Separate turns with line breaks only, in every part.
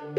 Taxenotarien,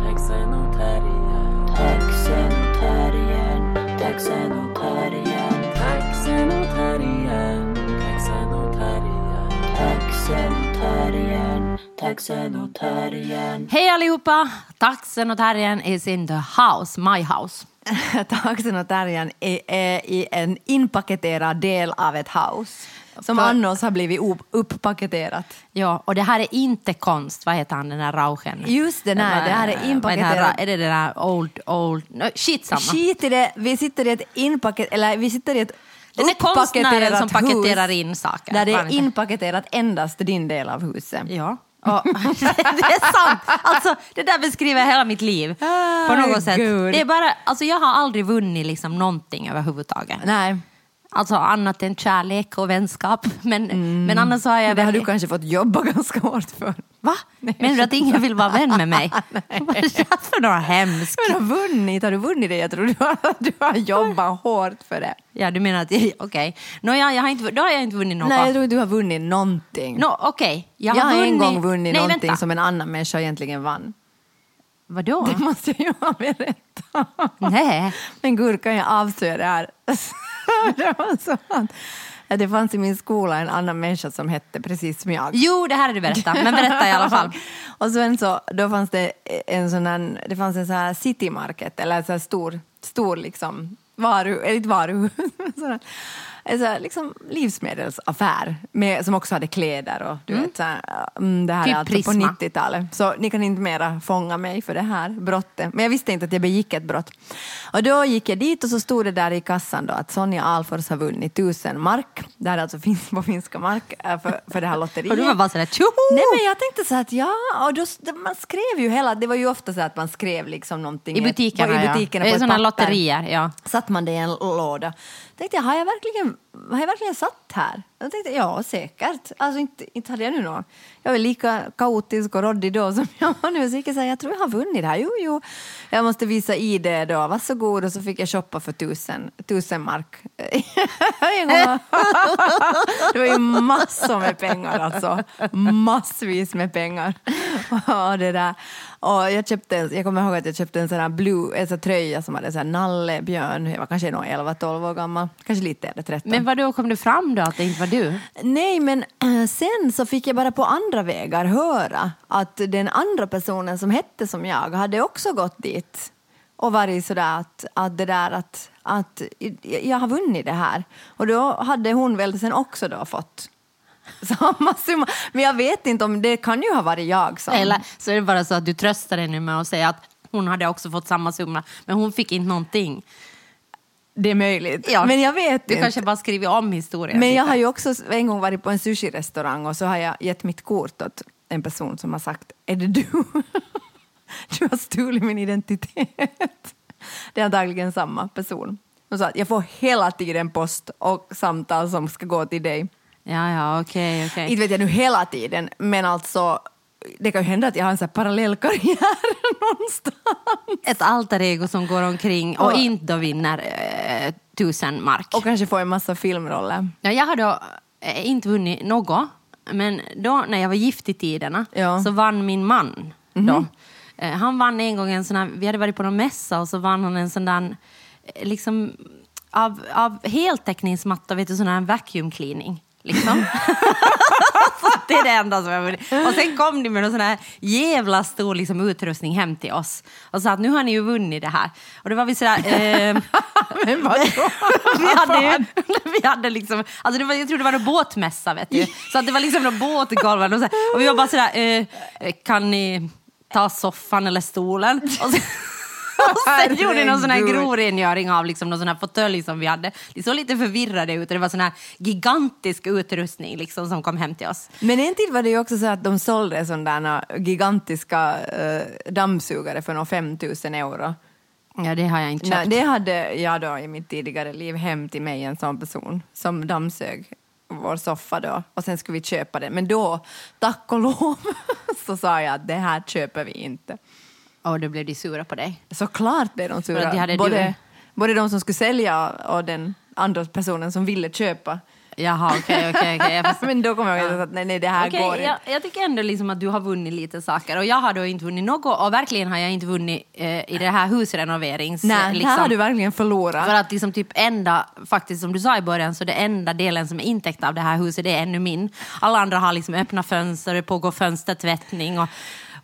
taxenotarien,
Taxenotarien, taxenotarien,
taxenotarien, taxenotarien.
taxenotarien, taxenotarien.
Hej allihopa! Taxen och terriern is in the house, my house.
Taxen och terriern är, i en inpaketerad del av ett house som
För-
annars har blivit upp- uppaketerat.
Ja, och det här är inte konst. Vad heter han, den där Rauchen?
Just det, nej, det här är inpaketerat.
här- Är det den där old, old... No, shit samma.
Skit i det, vi sitter i ett inpaket, eller vi sitter i ett
Den är konstnären som paketerar in saker.
Där det är inpaketerat endast din del av huset.
Ja. Och, det är sant! Alltså, det där beskriver hela mitt liv. På något sätt. Det är bara, alltså, jag har aldrig vunnit liksom någonting överhuvudtaget.
Nej,
Alltså annat än kärlek och vänskap. Men, men annars har jag...
Mm. det har du kanske fått jobba ganska hårt för.
Va? Menar du att ingen vill vara vän med mig? Vad är det för några hemskt?
Men har vunnit, har du vunnit det? Jag tror du har, du har jobbat hårt för det.
Ja, du menar att... Okej. Okay. Nåja, jag har inte, då har jag inte vunnit något.
Nej, jag tror du har vunnit någonting.
Nå, okej.
Jag har, en gång vunnit
Nej,
någonting
vänta.
som en annan människa egentligen vann.
Vadå?
Det måste jag ju ha berättat.
Nej.
Men gud, kan jag avslöja det här? det var att det fanns i min skola en annan människa som hette precis som jag.
Jo, det här är du berättat. Men berätta i alla fall.
och sen så, då fanns det en sån här, det fanns en sån här city market, eller en sån här stor, stor liksom, varu, eller inte varuhus, här liksom livsmedelsaffär med, som också hade kläder och du vet, så här, mm, det här
Typ
är alltså på
Prisma.
90-talet. Så ni kan inte mera fånga mig för det här brottet. Men jag visste inte att jag begick ett brott. Och då gick jag dit och så stod det där i kassan då att Sonja Alfors har vunnit tusen mark. Det här alltså finns på finska mark äh, för, för det här lotteriet.
Och du var bara sådär tjoho!
Nej men jag tänkte så att ja, och då, man skrev ju hela, det var ju ofta så att man skrev liksom någonting
I butikerna,
i butikerna
ja.
på ett
Sådana
papper.
lotterier, ja.
Satt man det i en låda. Tänkte jag, har jag verkligen, har jag verkligen satt här? Jag tänkte, ja säkert. Alltså inte, inte hade jag nu någon. Jag var lika kaotisk och råddig då som jag var nu. Så gick jag säga, jag tror jag har vunnit det här. Jo, jo. Jag måste visa ID då. Varsågod. Och så fick jag shoppa för tusen, tusen mark. Det var ju massor med pengar alltså. Massvis med pengar. Och det där. Och jag, köpte en, jag kommer ihåg att jag köpte en sån här blue, en sån tröja som hade så här nallebjörn. Jag var kanske nog 11-12 år gammal. Kanske lite äldre, 13.
Men vadå, kom det fram då att det inte var du?
Nej, men äh, sen så fick jag bara på andra vägar höra att den andra personen som hette som jag hade också gått dit och varit sådär att, att det där att, att jag har vunnit det här. Och då hade hon väl sen också då fått samma summa. Men jag vet inte om det kan ju ha varit jag som...
Eller så är det bara så att du tröstar dig nu med att säga att hon hade också fått samma summa, men hon fick inte någonting.
Det är möjligt.
Ja.
Men jag vet
Du
inte.
kanske bara skrivit om historien.
Men jag
lite.
har ju också en gång varit på en sushi-restaurang och så har jag gett mitt kort åt en person som har sagt, är det du? Du har stulit min identitet. Det är antagligen samma person. Hon sa att jag får hela tiden post och samtal som ska gå till dig.
Ja, ja, okej, okej.
Inte vet jag nu hela tiden, men alltså det kan ju hända att jag har en sån här parallellkarriär någonstans.
Ett alter ego som går omkring och
Och-
inte då vinner eh, tusen mark.
Och kanske få en massa filmroller.
Ja, jag har då eh, inte vunnit något, men då när jag var gift i tiderna
Ja.
så vann min man. Då. Eh, han vann en gång en sån här, vi hade varit på någon mässa och så vann han en sån där, eh, liksom av, av heltäckningsmatta, vet du, sån här vacuum cleaning. Liksom. det är det enda som jag vunnit. Och sen kom de med någon sån här jävla stor liksom, utrustning hem till oss och sa att nu har ni ju vunnit det här. Och då var vi sådär... Eh,
Men vadå?
vi hade vi hade liksom, alltså det var, jag tror det var en båtmässa vet du. Så att det var liksom några båtgolven och, så, och vi var bara sådär, eh, kan ni ta soffan eller stolen? Och sen, gjorde någon sån här
Herregud.
grovrengöring av liksom någon sån här fåtölj som vi hade. Det såg lite förvirrade ut och det var sån här gigantisk utrustning liksom som kom hem till oss.
Men en tid var det ju också så att de sålde sådana gigantiska eh, dammsugare för några 5 000 euro.
Ja, det har jag inte köpt.
Nej, det hade jag då i mitt tidigare liv hem till mig, en sån person som dammsög vår soffa då och sen skulle vi köpa det. Men då, tack och lov, så sa jag att det här köper vi inte.
Och då blev de sura på dig.
Såklart blev de sura.
de hade
både,
du-
både de som skulle sälja och den andra personen som ville köpa.
Jaha, okej, okej, okej.
Men då kommer jag ihåg att nej, nej, det här
Okej,
går
jag,
inte.
jag tycker ändå liksom att du har vunnit lite saker och jag har då inte vunnit något och verkligen har jag inte vunnit eh, i det här husrenoverings...
Nej,
liksom,
här har du verkligen förlorat.
För att liksom typ enda, faktiskt som du sa i början, så det enda delen som är intäkt av det här huset det är ännu min. Alla andra har liksom öppna fönster, det pågår fönstertvättning och,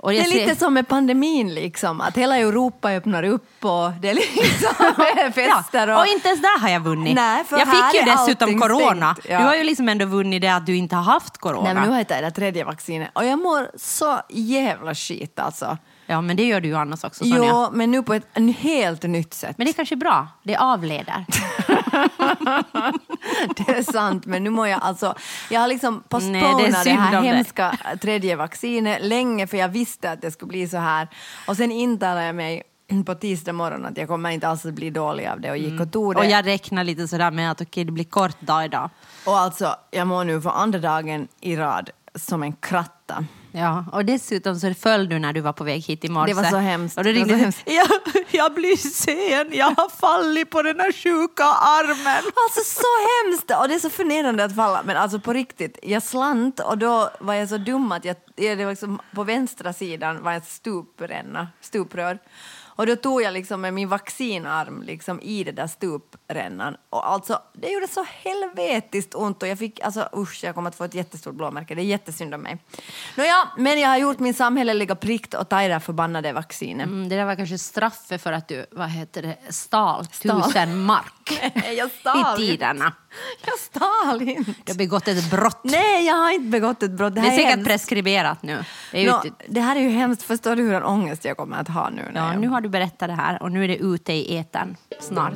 och
Det är
ser-
lite som med pandemin, liksom. att hela Europa öppnar upp och det är liksom fester.
Ja,
Och,
och inte ens där har jag vunnit.
Nej, för
jag fick ju dessutom corona.
ja.
Du har ju liksom ändå vunnit det att du inte har haft corona.
Nej, men nu har jag tagit det tredje vaccinet och jag mår så jävla skit alltså.
Ja, men det gör du ju annars också, Sonja.
Jo, men nu på ett helt nytt sätt.
Men det är kanske bra. Det avleder.
Det är sant, men nu mår jag alltså... Jag har liksom
Nej,
postponat
det är
det,
synd
här hemska tredje vaccinet länge för jag visste att det skulle bli så här. Och sen intalade jag mig på tisdag morgon att jag kommer inte alls att bli dålig av det och gick och tog det.
Och jag räknar lite sådär med att okej, det blir kort dag idag.
Och alltså, jag mår nu för andra dagen i rad som en kratta.
Ja, och dessutom så föll du när du var på väg hit i morse.
Det var så hemskt.
Och då
Det
ringde du,
hemskt.
jag, jag blir sen, jag har fallit på den här sjuka armen.
Alltså så hemskt! Och det är så förnedrande att falla. Men alltså på riktigt, jag slant och då var jag så dum att jag, jag det var liksom, på vänstra sidan var ett stupränna, stuprör. Och då tog jag liksom med min vaccinarm liksom i det där stuprännan. Och alltså, det gjorde så helvetiskt ont och jag fick, alltså usch, jag kommer att få ett jättestort blåmärke. Det är jättesynd om mig. Nåja, men jag har gjort min samhälleliga plikt och tagit det här förbannade vaccinet.
Mm, det där var kanske straffet för att du, vad heter det, stal,
Stal.
tusen mark
jag
i
stal
tiderna.
Jag stal inte.
Du har begått ett brott.
Nej, jag har inte begått ett brott.
Det är
här
säkert
hemskt.
preskriberat nu. Det, är
Nå,
ute,
det här är ju hemskt. Förstår du hur en ångest jag kommer att ha nu?
ja,
jag-
nu har du berättat det här och nu är det ute i etern snart.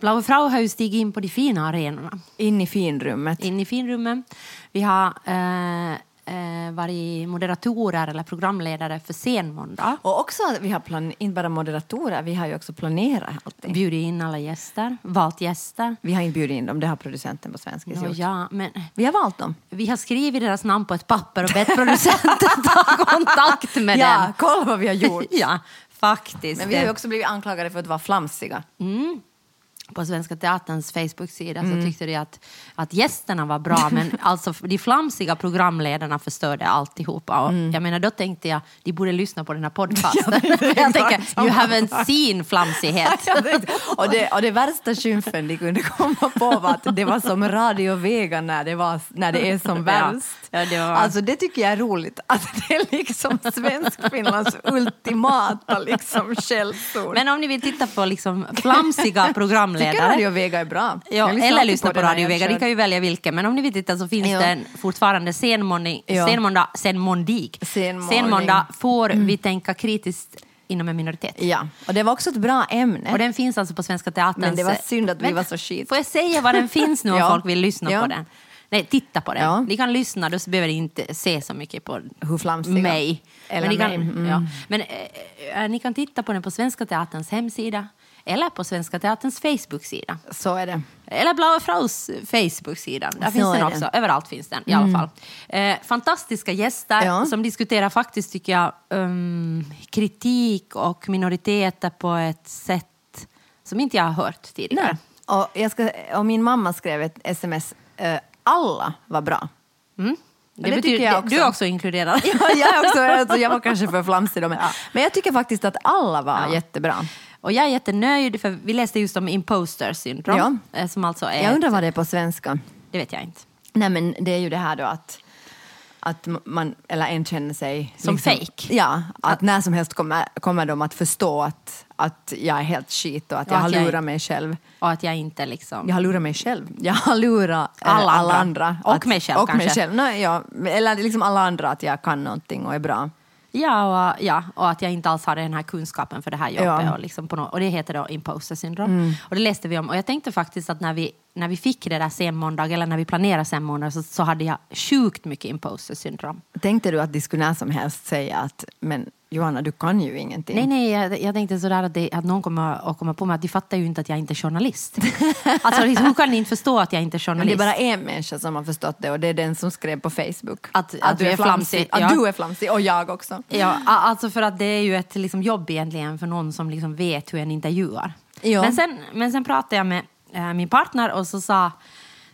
Blaue Frau har ju stigit in på de fina arenorna.
In i finrummet.
in i finrummen. Vi har eh, eh, varit moderatorer eller programledare för Scenmåndag.
Och också vi har plan- inte bara moderatorer, vi har ju också planerat allting.
Bjudit in alla gäster, valt gäster.
Vi har inte bjudit in dem, det har producenten på Svenskis
Ja,
gjort.
ja, men
Vi har valt dem.
vi har skrivit deras namn på ett papper och bett producenten ta kontakt med
ja,
dem.
kolla vad vi har gjort.
Ja, faktiskt.
Men vi har ju också blivit anklagade för att vara flamsiga.
På Svenska Teaterns Facebook-sida så tyckte de att, att gästerna var bra men alltså de flamsiga programledarna förstörde alltihopa. Och Jag menar då tänkte jag, de borde lyssna på den här podcasten. jag tänker, you haven't seen flamsighet.
Tänkte- och, det, och det värsta skymfen de kunde komma på var att det var som Radio Vega när det, var, när det är som värst.
Ja, det var-
Alltså det tycker jag är roligt, att det är liksom Svenskfinlands ultimata liksom källsord.
Men om ni vill titta på liksom flamsiga
tycker
programledare
Radio Vega är bra.
Ja, eller lyssna på
den när
Radio Vega, ni kan ju välja vilken. Men om ni vill titta så finns
Ja.
det en fortfarande senmåndag, senmåndag.
Senmåndag.
Får vi tänka kritiskt inom en minoritet.
Ja, och det var också ett bra ämne.
Och den finns alltså på Svenska Teaterns...
Men det var synd att vi
Men
var så skit.
Får jag säga var den finns nu om
Ja.
folk vill lyssna
Ja.
på den? Nej, titta på den.
Ja.
Ni kan lyssna, då behöver ni inte se så mycket på
Hur flamsiga.
mig.
Eller
Men, ni kan.
Mm.
ja. Men eh, ni kan titta på den på Svenska Teaterns hemsida eller på Svenska Teaterns Facebook-sida.
Så är det.
Eller Blaue Fraus Facebook-sida. Där
Så
finns den
det.
också. Överallt finns den i alla fall. Eh, fantastiska gäster
Ja.
som diskuterar faktiskt, tycker jag, um, kritik och minoriteter på ett sätt som inte jag har hört tidigare.
Nej. Och, ska, och min mamma skrev ett sms. Eh, alla var bra.
Mm.
Det
Det
tycker
betyder,
jag också.
Du är också inkluderad.
Ja, jag, är också, alltså, jag var kanske för flamsig då, men, men jag tycker faktiskt att alla var
Ja.
jättebra.
Och jag är jättenöjd, för vi läste just om imposter syndrom.
Ja.
eh, Som alltså är,
Jag undrar vad det är på svenska.
Det vet jag inte.
Nej, men det är ju det här då att, att man, eller en känner sig...
Som fake.
Ja, att när som helst kommer, kommer de att förstå att, att jag är helt skit och att
Och
jag har lurat mig själv.
Och att jag inte liksom...
Jag har lurat mig själv. Jag har lurat eh,
Alla
alla,
andra. Och
att,
mig själv
och Mig
kanske.
själv. Nej, ja, eller liksom alla andra att jag kan någonting och är bra.
Ja och, ja, och att jag inte alls har den här kunskapen för det här jobbet.
Ja. Mm.
Och, liksom på nå- och det heter då imposter syndrom. Och det läste vi om. Och jag tänkte faktiskt att när vi när vi fick det där senmåndag, eller när vi planerade senmåndag, så, så hade jag sjukt mycket imposter syndrom.
Tänkte du att de skulle när som helst säga att men Johanna, du kan ju ingenting?
Nej, nej, jag, jag tänkte sådär att, det, att någon kommer att komma på mig att de fattar ju inte att jag inte är journalist. alltså, liksom, hon kan inte förstå att jag inte är
Men det är
journalist.
bara en människa som har förstått det och det är den som skrev på Facebook.
Att- att du är flamsig,
Att
ja.
du är flamsig och jag också.
Ja, alltså för att det är ju ett liksom, jobb egentligen för någon som liksom vet hur en intervjuar.
Ja.
Men, sen, men sen pratade jag med eh, min partner och så sa,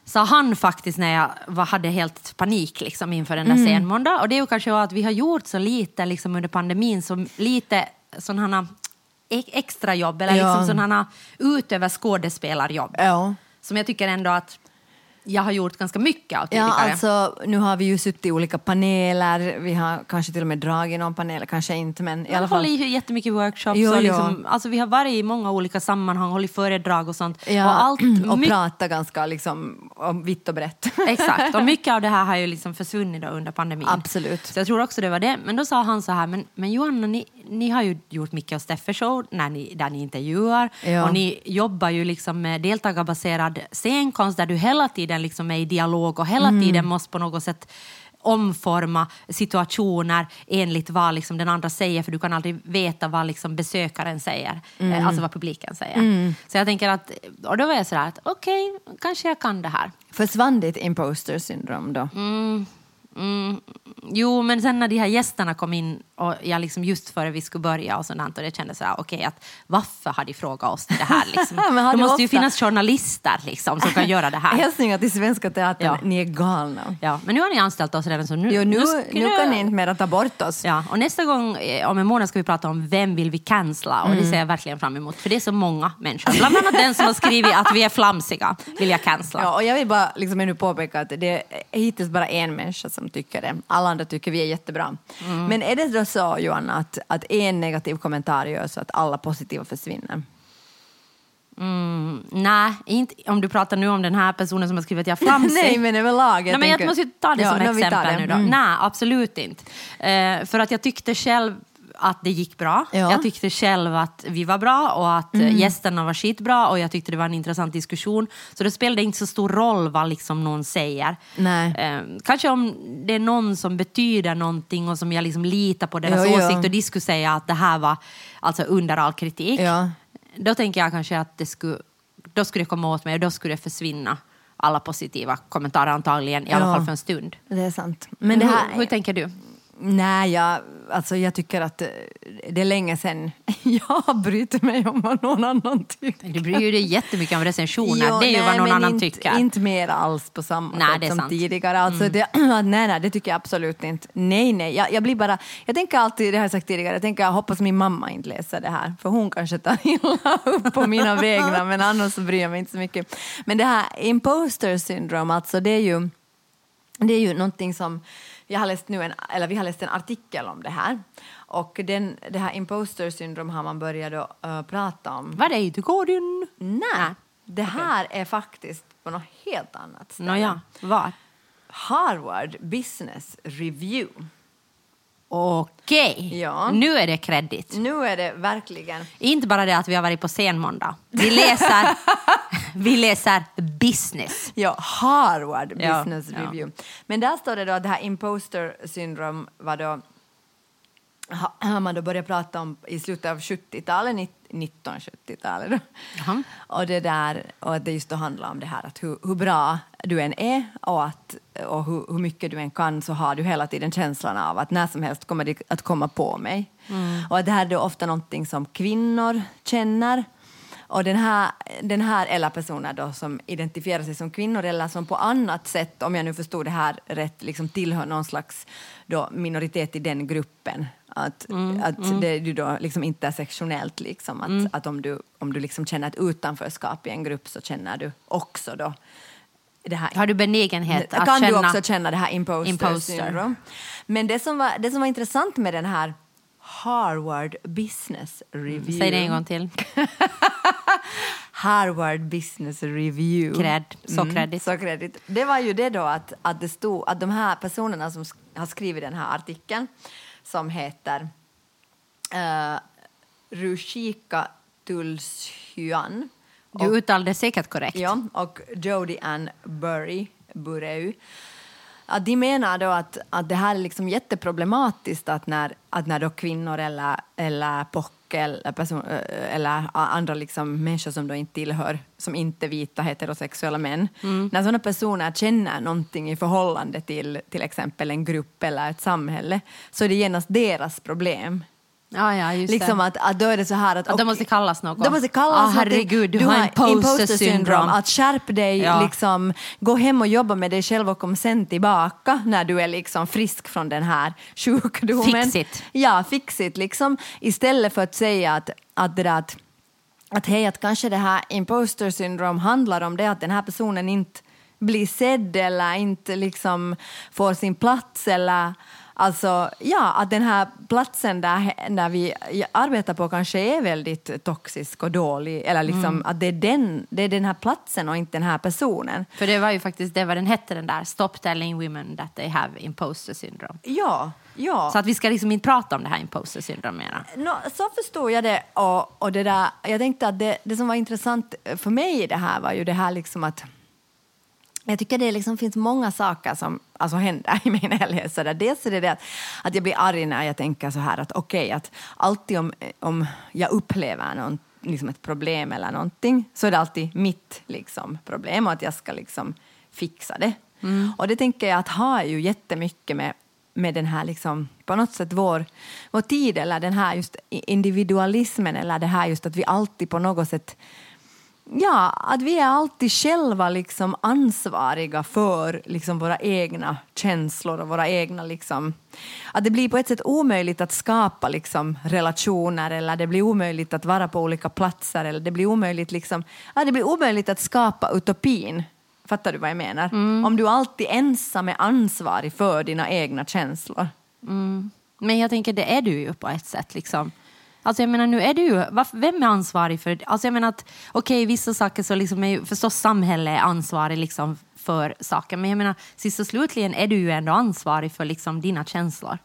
sa han faktiskt när jag var, hade helt panik liksom, inför den där
Mm.
senmåndag. Och det är ju kanske att vi har gjort så lite liksom, under pandemin, så lite sådana extra jobb eller
Ja.
liksom sådana utöver skådespelarjobb.
Ja.
Som jag tycker ändå att jag har gjort ganska mycket av tidigare.
Ja, alltså, nu har vi ju suttit i olika paneler, vi har kanske till och med dragit någon panel, kanske inte men i alla fall.
håller i jättemycket workshops.
Jo,
och
jo.
liksom, alltså vi har varit i många olika sammanhang, hållit föredrag och sånt.
Ja,
Och, allt,
och
my-
prata ganska liksom, om vitt och brett.
Exakt, och mycket av det här har ju liksom försvunnit under pandemin.
Absolut.
Så jag tror också det var det. Men då sa han så här, men, men Johanna, ni, ni har ju gjort mycket av Steffe Show när ni, där ni intervjuar.
Ja.
Och ni jobbar ju liksom med deltagarbaserad scenkonst där du hela tiden liksom är i dialog och hela
Mm.
tiden måste på något sätt omforma situationer enligt vad liksom den andra säger för du kan aldrig veta vad liksom besökaren säger,
Mm.
eh, alltså vad publiken säger. Så jag tänker att, och då var jag sådär att okej, kanske jag kan det här.
Försvann ditt imposter syndrom då?
Mm, jo, men sen när de här gästerna kom in och jag liksom just före vi skulle börja och sådant och det kändes så här, okej, att varför har de frågat oss det här liksom? Det måste ju finnas journalister liksom som kan göra det här.
Hälsningar till Svenska Teatern,
Ja.
ni är galna.
Ja, men nu har ni anställt oss redan så nu...
Jo, nu,
sk-
nu kan ni inte mera ta bort oss.
Ja, och nästa gång eh, om en månad ska vi prata om vem vill vi cancella och det
Mm.
ser jag verkligen fram emot för det är så många människor. Bland annat den som har skrivit att vi är flamsiga vill jag cancella.
Ja, och jag vill bara liksom ännu påpeka att det är hittills bara en människa som tycker det. Alla andra tycker vi är jättebra.
Mm.
Men är det då så, Johanna, att, att en negativ kommentar gör så att alla positiva försvinner?
Mm, nej, inte om du pratar nu om den här personen som har skrivit att jag är flamsig.
Nej, men överlag.
Nej, men jag
tänker-
måste ta det
Ja,
som exempel
det.
nu då.
Mm.
Nej, absolut inte. Eh, för att jag tyckte själv att det gick bra.
Ja.
Jag tyckte själv att vi var bra och att
Mm.
eh, gästerna var skitbra och jag tyckte det var en intressant diskussion. Så det spelade inte så stor roll vad liksom någon säger.
Nej.
Eh, kanske om det är någon som betyder någonting och som jag liksom litar på deras
jo.
åsikt och de skulle säga att det här var alltså under all kritik.
Ja.
Då tänker jag kanske att det skulle, då skulle det komma åt mig och då skulle det försvinna alla positiva kommentarer antagligen, i alla
Ja.
fall för en stund.
Det är sant. Men det här...
hur, hur tänker du?
Nej, jag, alltså jag tycker att eh, det är länge sedan jag brytt mig om vad någon annan tycker.
Du bryr dig jättemycket om recensioner,
Jo,
det är ju
nej,
vad någon annan
inte,
tycker.
Inte mer alls på samma
Nej,
sätt som
sant. Mm.
tidigare. Alltså det, nej, nej, det tycker jag absolut inte. Nej, nej. Jag, jag, blir bara, jag tänker alltid, det har jag sagt tidigare, jag tänker jag hoppas min mamma inte läser det här. För hon kanske tar illa upp på mina vägnar, men annars så bryr jag mig inte så mycket. Men det här imposter syndrome, alltså det är ju, det är ju någonting som jag har läst nu en, eller vi har läst en artikel om det här. Och den, det här imposter syndrome har man börjat då, eh, prata om
Vad är det, Gordon?
Nej, det här är faktiskt på något helt annat ställe.
Nåja, var?
Harvard Business Review.
Okej,
Ja.
nu är det kredit.
Nu är det verkligen...
Inte bara det att vi har varit på senmåndag. Vi läser, vi läser business.
Ja, Harvard
Ja,
Business
ja.
Review. Men där står det då att det här imposter syndrome var då har man då börjat prata om i slutet av 70-talet, nitt- 1970-talet. då.
Jaha.
Och det där och att det just då handlar om det här att hur, hur bra du än är och, att, och hur, hur mycket du än kan så har du hela tiden känslan av att när som helst kommer det att komma på mig. Och att det här är då ofta någonting som kvinnor känner. Och den här, den här eller personer då som identifierar sig som kvinnor eller som på annat sätt, om jag nu förstod det här rätt, liksom tillhör någon slags då minoritet i den gruppen. Att, att det ju då liksom intersektionellt, liksom, att, att om du, om du liksom känner ett utanförskap i en grupp så känner du också då
Har du benägenhet att
kan
känna...
du också känna det här imposter,
imposter.
syndrome. Men det som, var, det som var intressant med den här Harvard Business Review.
Säg det en gång till.
Harvard Business Review.
Cred. Så credit.
så credit. Det var ju det då att, att det stod att de här personerna som har skrivit den här artikeln som heter uh, Rushika Tulsyan
Du uttalade det säkert korrekt.
Ja, och Jodie Ann Burry, Bureu. Att de menar då att, att det här är liksom jätteproblematiskt att när, att när då kvinnor eller, eller POC eller, person, eh, eller andra liksom människor som då inte tillhör, som inte vita heterosexuella män, när sådana personer känner någonting i förhållande till till exempel en grupp eller ett samhälle så är det genast deras problem.
Ja, ja, just
Liksom
det.
att, att då är det så här att...
Att de måste kallas något.
De måste kallas
Ah, herregud, du, har imposter syndrome.
Att skärp dig,
Ja.
liksom, gå hem och jobba med dig själv och kom sen tillbaka när du är liksom frisk från den här sjukdomen.
Fix it.
Ja, fix it. Liksom, istället för att säga att, att det där att, att hej, att kanske det här imposter syndrome handlar om det att den här personen inte blir sedd eller inte liksom får sin plats eller Alltså, ja, att den här platsen där, där vi arbetar på kanske är väldigt toxisk och dålig. Eller liksom att det är, den, det är den här platsen och inte den här personen.
För det var ju faktiskt det vad den hette, den där Stop telling women that they have imposter syndrome.
Ja, ja.
Så att vi ska liksom inte prata om det här imposter syndrome mera.
Nå, så förstod jag det. Och, och det där, jag tänkte att det, det som var intressant för mig i det här var ju det här liksom att jag tycker det liksom finns många saker som alltså, händer i min helhet. Så där. Dels är det det att, att jag blir arg när jag tänker så här att okej, att alltid om, om jag upplever någon, liksom ett problem eller någonting så är det alltid mitt liksom, problem och att jag ska liksom fixa det. Och det tänker jag att har ju jättemycket med med den här liksom, på något sätt vår, vår tid eller den här just individualismen eller det här just att vi alltid på något sätt Ja, att vi är alltid själva liksom ansvariga för liksom våra egna känslor och våra egna... Liksom, att det blir på ett sätt omöjligt att skapa liksom relationer eller det blir omöjligt att vara på olika platser eller det blir omöjligt, liksom, ja, det blir omöjligt att skapa utopin. Fattar du vad jag menar? Om du alltid ensam är ansvarig för dina egna känslor.
Men jag tänker, det är du ju på ett sätt. Liksom. Alltså jag menar, nu är du ju, varför, vem är ansvarig för Alltså jag menar att, okej, vissa saker så liksom är ju förstås samhället ansvarig liksom för saker, men jag menar, sist och slutligen är du ju ändå ansvarig för liksom dina känslor.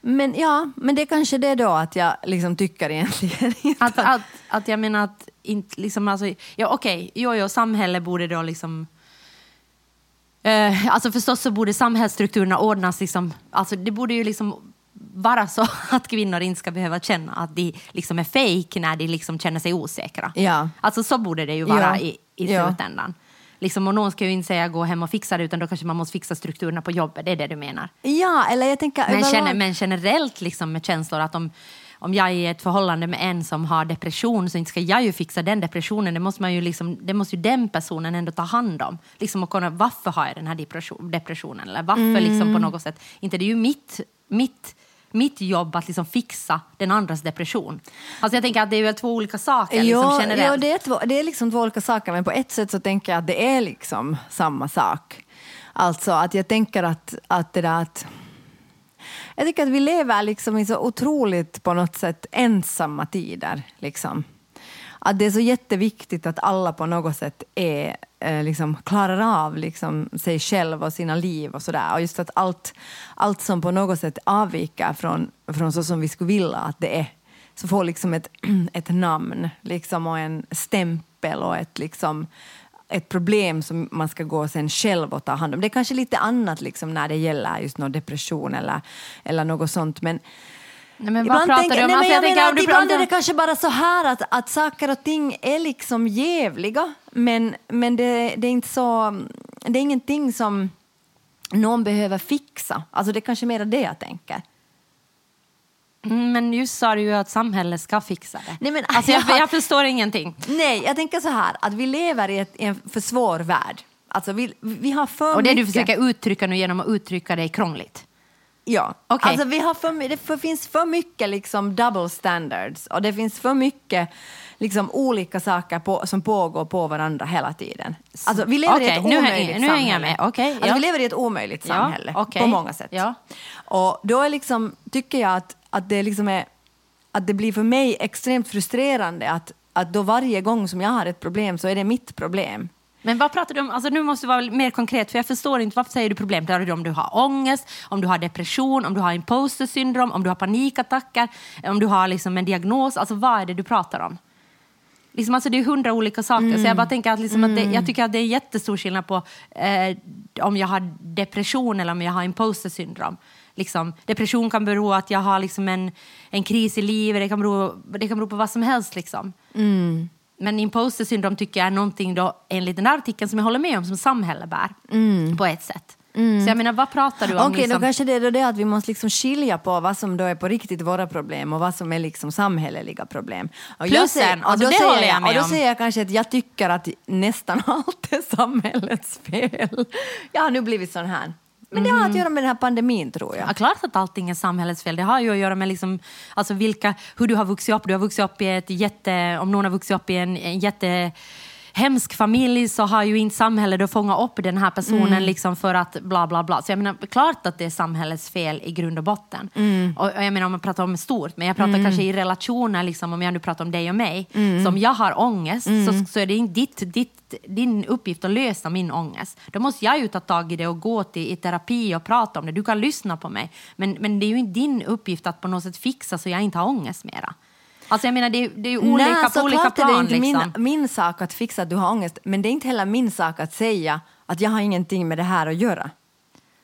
Men ja, men det är kanske det då att jag liksom tycker egentligen inte
Att, att, att jag menar att, inte, liksom, alltså, ja okej, jo, jo, samhället borde då liksom Eh, alltså förstås så borde samhällsstrukturerna ordnas, liksom, alltså det borde ju liksom vara så att kvinnor inte ska behöva känna att de liksom är fake när de liksom känner sig osäkra.
Ja.
Alltså så borde det ju vara
Ja.
i, i
Ja.
slutändan. Liksom, och någon ska ju inte säga gå hem och fixa det utan då kanske man måste fixa strukturerna på jobbet, det är det du menar.
Ja, eller jag tänker
Men, känner, men generellt liksom med känslor att om, om jag är i ett förhållande med en som har depression så inte ska jag ju fixa den depressionen. Det måste, man ju liksom, det måste ju den personen ändå ta hand om. Liksom och kolla, varför har jag den här depression, depressionen? Eller varför liksom på något sätt? Inte det är ju mitt, mitt, mitt jobb att liksom fixa den andras depression. Alltså jag tänker att det är väl två olika saker liksom,
Ja,
generellt.
ja det, är två, det är liksom två olika saker, men på ett sätt så tänker jag att det är liksom samma sak. Alltså att jag tänker att, att det där att... Jag tycker att vi lever liksom i så otroligt på något sätt ensamma tider. Liksom. Att det är så jätteviktigt att alla på något sätt är, eh, liksom, klarar av liksom, sig själv och sina liv och sådär. Och just att allt, allt som på något sätt avviker från, från så som vi skulle vilja att det är så får liksom ett, ett namn liksom, och en stämpel och ett, liksom, ett problem som man ska gå sen själv och ta hand om. Det är kanske lite annat liksom, när det gäller just någon depression eller, eller något sånt. Men,
Nej, men
Ibland
pratar
tänker-
du om?
Nej, men
Alltså,
jag
jag
menar ibland
pratar-
är det kanske bara så här att, att saker och ting är liksom jävliga men, men det, det är inte så... Det är ingenting som någon behöver fixa. Alltså det är kanske mer det jag tänker.
Mm, Men just sa du ju att samhället ska fixa det.
Nej, men-
alltså, jag,
Ja.
jag förstår ingenting.
Nej, jag tänker så här att vi lever i, ett, i en för svår värld. Alltså vi, vi har för
Och det
mycket...
du försöker uttrycka nu genom att uttrycka är krångligt.
Ja,
Okej.
alltså vi har för, det finns för mycket liksom double standards och det finns för mycket liksom olika saker på, som pågår på varandra hela tiden. Alltså vi lever i
Okej,
ett
nu hänger-
omöjligt
nu hänger jag
samhälle.
Okej,
alltså,
ja.
Vi lever i ett omöjligt
Ja,
samhälle
okej.
på många sätt.
Ja.
Och då är liksom, tycker jag att, att det liksom är att det blir för mig extremt frustrerande att, att då varje gång som jag har ett problem så är det mitt problem.
Men vad pratar du om? Alltså, nu måste du vara mer konkret, för jag förstår inte. Varför säger du problem? Talar du om du har ångest, om du har depression, om du har imposter syndrom, om du har panikattacker, om du har liksom en diagnos? Alltså vad är det du pratar om? Liksom, alltså det är hundra olika saker. Så jag bara tänker att, liksom att det, jag tycker att det är jättestor skillnad på eh, om jag har depression eller om jag har imposter syndrom. Liksom, depression kan bero på att jag har liksom en, en kris i livet, det kan bero, det kan bero på vad som helst. Liksom. Men imposter syndrom tycker jag är någonting då, enligt den där artikeln som jag håller med om, som samhället bär på ett sätt. Så jag menar, vad pratar du om?
Okej,
liksom?
då kanske det är det att vi måste liksom skilja på vad som då är på riktigt våra problem och vad som är liksom samhälleliga problem. Och
Plussen,
säger- och
alltså
då
det
säger
håller jag med
Och då
om.
säger jag kanske att jag tycker att nästan allt är samhällets fel. Jag har nu blivit sån här. Men det har att göra med den här pandemin tror jag.
Ja, klart att allting är samhällets fel. Det har ju att göra med liksom, alltså vilka, hur du har vuxit upp. Du har vuxit upp i ett jätte... Om någon har vuxit upp i en, en jätte hemsk familj så har ju inte samhället då fångat upp den här personen liksom för att bla bla bla. Så jag menar, klart att det är samhällets fel i grund och botten. Och, och jag menar om man pratar om stort, men jag pratar kanske i relationer, liksom, om jag nu pratar om dig och mig. Så om jag har ångest så, så är det inte ditt, ditt, din uppgift att lösa min ångest. Då måste jag ju ta tag i det och gå till i terapi och prata om det. Du kan lyssna på mig. Men, men det är ju inte din uppgift att på något sätt fixa så jag inte har ångest mera. Alltså jag menar det är, det är ju olika
Nej,
på olika
är
plan.
det inte
liksom.
min, min sak att fixa att du har ångest, men det är inte heller min sak att säga att jag har ingenting med det här att göra.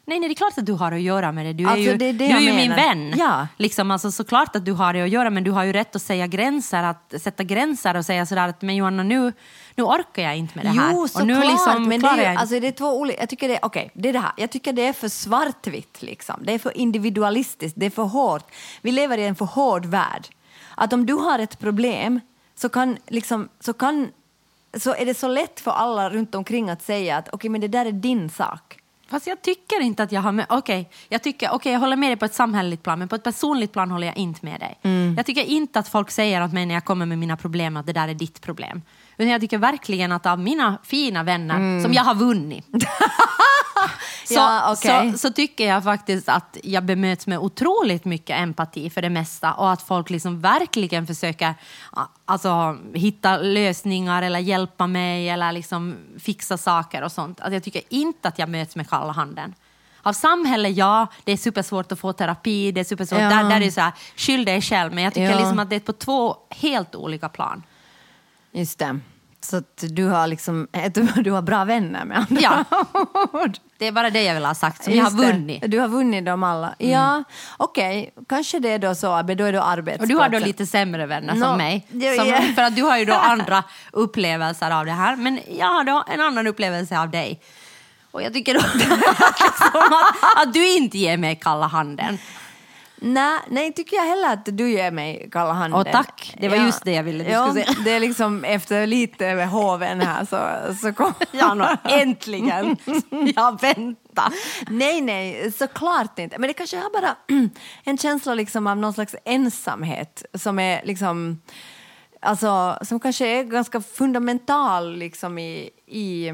Nej, nej, det är klart att du har att göra med det. Du är
Alltså,
ju,
det är det
du är ju min vän.
Ja.
Liksom, alltså, såklart att du har det att göra, men du har ju rätt att säga gränser, att sätta gränser och säga sådär att men Johanna, nu, nu orkar jag inte med det här.
Jo,
och
såklart,
liksom
men det är,
jag
alltså, det är två olika... Jag tycker det, okay, det är det här. Jag tycker det är för svartvitt, liksom. Det är för individualistiskt, det är för hårt. Vi lever i en för hård värld. Att om du har ett problem så kan, liksom, så kan så är det så lätt för alla runt omkring att säga att okej, men det där är din sak.
Fast jag tycker inte att jag har med... Okej, jag, tycker, okej, jag håller med dig på ett samhälleligt plan, men på ett personligt plan håller jag inte med dig.
Mm.
Jag tycker inte att folk säger åt mig när jag kommer med mina problem att det där är ditt problem. Utan jag tycker verkligen att av mina fina vänner, som jag har vunnit, så.
Ja, okej.
så, så tycker jag faktiskt att jag bemöts med otroligt mycket empati för det mesta och att folk liksom verkligen försöker alltså, hitta lösningar eller hjälpa mig eller liksom fixa saker och sånt. Att jag tycker inte att jag möts med kalla handen. Av samhället, ja, det är supersvårt att få terapi, det är supersvårt,
Ja.
där, där är det så här, skyll dig själv, men jag tycker
Ja.
liksom att det är på två helt olika plan.
Just det. Så att du har liksom, du, du har bra vänner med andra
Ja.
ord.
Det är bara det jag vill ha sagt, som jag har
Just det.
vunnit. Mm.
Du har vunnit dem alla. Ja, okej. Kanske det är då så, Abbe, då är det arbetsplatsen.
Och du har då lite sämre vänner
Nå,
som mig. Som. För att du har ju då andra upplevelser av det här. Men jag har då en annan upplevelse av dig. Och jag tycker då liksom att, att du inte ger mig kalla handen.
Nej, nej, tycker jag heller att du ger mig kalla handen.
Åh, tack. Det var just det jag ville du
ja,
skulle säga.
Det är liksom efter lite med hoven här så, så kom...
Ja, nå, äntligen! Jag väntar.
Nej, nej, såklart inte. Men det kanske är bara en känsla liksom av någon slags ensamhet som är liksom... Alltså, som kanske är ganska fundamental liksom i... i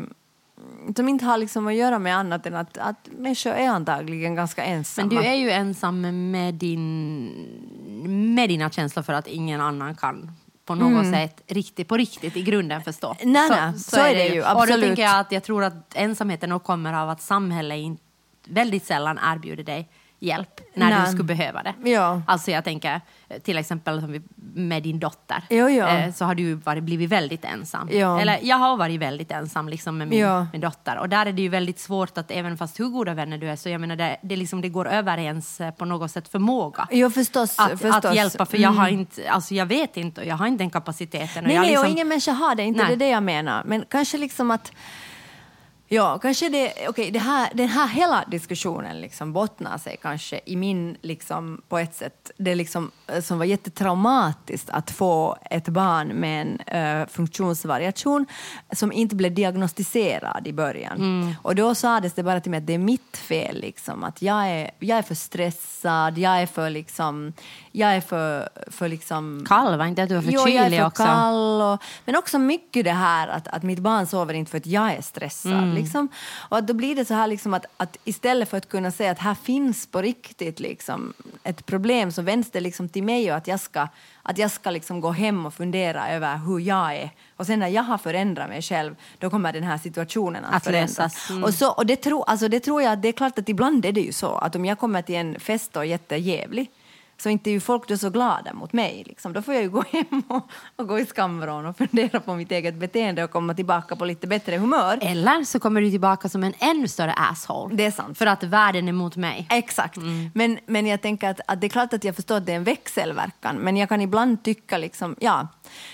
som inte har liksom att göra med annat än att, att människor är antagligen ganska ensamma.
Men du är ju ensam med, din, med dina känslor för att ingen annan kan på något sätt riktigt, på riktigt i grunden förstå.
Mm. Nej, nej, så är det ju,
Och då
absolut.
tänker jag att jag tror att ensamheten nog kommer av att samhället inte, väldigt sällan erbjuder dig hjälp när
Nej.
du skulle behöva det.
Ja.
Alltså jag tänker eh, till exempel med din dotter.
Jo, jo.
Eh, Så har du varit, blivit väldigt ensam.
Ja.
Eller jag har varit väldigt ensam liksom med min,
Ja.
min dotter. Och där är det ju väldigt svårt att även fast hur goda vänner du är så jag menar det, det, liksom, det går över ens eh, på något sätt förmåga.
Jo, förstås.
Att,
förstås.
att hjälpa, för jag har inte, alltså jag vet inte och jag har inte den kapaciteten. Och
Nej,
jag liksom,
och ingen människa har det, inte
Nej.
det är det jag menar. Men kanske liksom att... Ja, kanske det... Okej, det här, den här hela diskussionen liksom bottnar sig kanske i min, liksom, på ett sätt, det liksom, eh, som var jättetraumatiskt att få ett barn med en eh, funktionsvariation som inte blev diagnostiserad i början.
Mm.
Och då sades det bara till mig att det är mitt fel, liksom, att jag är, jag är för stressad, jag är för liksom... Jag är för, för liksom...
Kall, var inte att du var för
Jo, jag är för
också?
kall. Och, men också mycket det här att, att mitt barn sover inte för att jag är stressad.
Mm.
Liksom. Och att då blir det så här liksom att, att istället för att kunna säga att här finns på riktigt liksom, ett problem så vänds det liksom till mig och att jag ska, att jag ska liksom gå hem och fundera över hur jag är. Och sen när jag har förändrat mig själv då kommer den här situationen att,
Att
förändras.
Mm.
Och, så, och det, tro, alltså det tror jag, det är klart att ibland är det ju så att om jag kommer till en fest och är jättejävlig så inte är ju folk då så glada mot mig. Liksom. Då får jag ju gå hem och, och gå i skamvrån och fundera på mitt eget beteende och komma tillbaka på lite bättre humör.
Eller så kommer du tillbaka som en ännu större asshole.
Det är sant.
För att världen är mot mig.
Exakt. Men, men jag tänker att, att det är klart att jag förstår att det är en växelverkan men jag kan ibland tycka liksom, ja,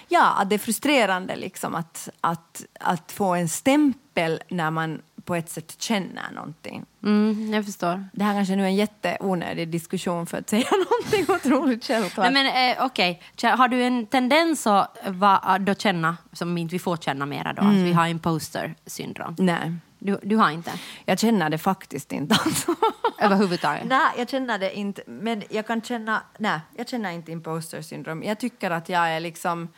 ja, att det är frustrerande liksom att, att, att få en stämpel när man på ett sätt känner någonting.
Mm, jag förstår.
Det här kanske nu är en jätteonödig diskussion för att säga någonting otroligt självklart.
Nej, men eh, okej, Kä- har du en tendens att va, då känna, som inte vi får känna mera då, att vi har imposter syndrom?
Nej,
Du, du har inte?
jag känner det faktiskt inte. Alltså.
Överhuvudtaget?
Nej, jag känner det inte. Men jag kan känna... Nej, jag känner inte imposter syndrom. Jag tycker att jag är liksom...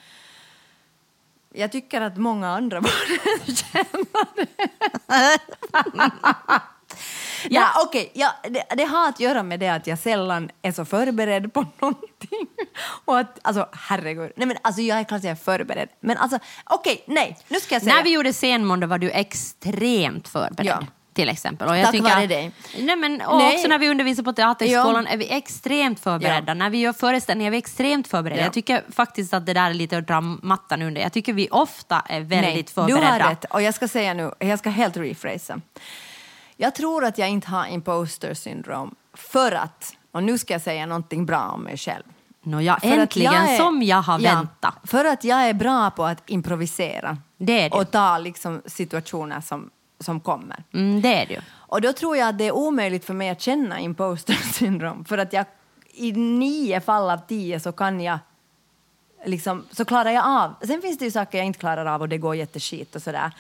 Jag tycker att många andra borde känna det. ja, okej. ja, det, det har att göra med det att jag sällan är så förberedd på någonting. Och att, alltså, herregud. Nej, men alltså, jag är klart att jag är förberedd. Men alltså, okej, nej. Nu ska jag säga...
När vi gjorde scenmåndag var du extremt förberedd.
Ja.
Till exempel. Och
Tack vare
att-
dig.
Nej, men, och
Nej.
också när vi undervisar på Teaterskolan är vi extremt förberedda.
Ja.
När vi gör föreställningar är vi extremt förberedda.
Ja.
Jag tycker faktiskt att det där är lite att dra mattan under. Jag tycker vi ofta är väldigt
Nej,
förberedda.
Du har rätt. Och jag ska säga nu, jag ska helt rephrasa. Jag tror att jag inte har imposter syndrom för att, och nu ska jag säga någonting bra om mig själv.
Nåja,
att
äntligen
jag är-
som jag har
Ja,
väntat.
För att jag är bra på att improvisera.
Det är du.
Och ta liksom situationer som, som kommer.
Mm, det är du.
Och då tror jag att det är omöjligt för mig att känna imposter syndrom. För att jag i nio fall av tio så kan jag liksom, så klarar jag av. Sen finns det ju saker jag inte klarar av och det går jätteskit och sådär.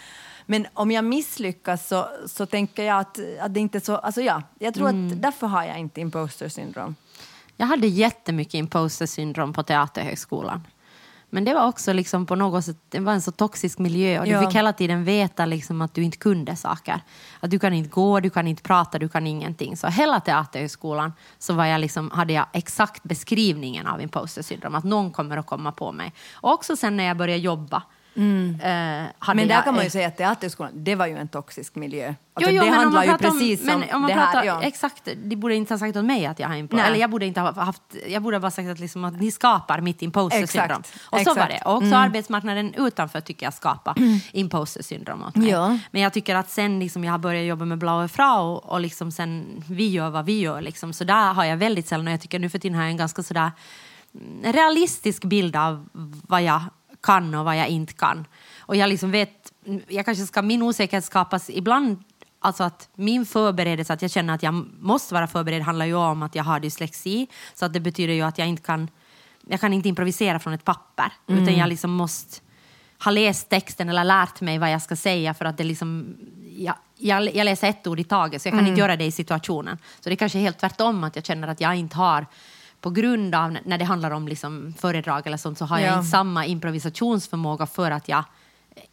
Men om jag misslyckas så, så tänker jag att, att det inte är så... Alltså ja, jag tror
Mm.
att därför har jag inte imposter syndrom.
Jag hade jättemycket imposter syndrom på Teaterhögskolan. Men det var också liksom på något sätt, det var en så toxisk miljö och du
Ja.
fick hela tiden veta liksom att du inte kunde saker. Att du kan inte gå, du kan inte prata, du kan ingenting. Så hela Teaterhögskolan så var jag liksom, hade jag exakt beskrivningen av imposter syndrom, att någon kommer att komma på mig. Och också sen när jag började jobba. Eh,
Mm. Men där
jag
kan man ju säga att Teaterskolan, det var ju en toxisk miljö. Alltså,
jo, jo,
det handlar ju precis
om, men
om
man
det
pratar,
här. Ja.
Exakt, de borde inte ha sagt åt mig att jag har imposter.
Nej.
Eller jag borde inte ha haft, jag borde ha bara sagt att, liksom att ni skapar mitt imposter syndrom. Och så
exakt.
var det. Och också arbetsmarknaden utanför tycker jag skapar imposter syndrom åt mig.
Ja.
Men jag tycker att sen liksom jag har börjat jobba med Blaue Frau och liksom sen vi gör vad vi gör liksom, så där har jag väldigt sällan, och jag tycker nu för tiden har jag en ganska sådär mm, realistisk bild av vad jag kan och vad jag inte kan. Och jag liksom vet, jag kanske ska, min osäkerhet skapas ibland Alltså att min förberedelse, att jag känner att jag måste vara förberedd handlar ju om att jag har dyslexi. Så att det betyder ju att jag inte kan, jag kan inte improvisera från ett papper. Utan jag liksom måste ha läst texten eller lärt mig vad jag ska säga för att det liksom, jag, jag, jag läser ett ord i taget så jag kan inte göra det i situationen. Så det är kanske är helt tvärtom att jag känner att jag inte har på grund av när det handlar om liksom föredrag eller sånt så har jag
Ja.
inte samma improvisationsförmåga för att jag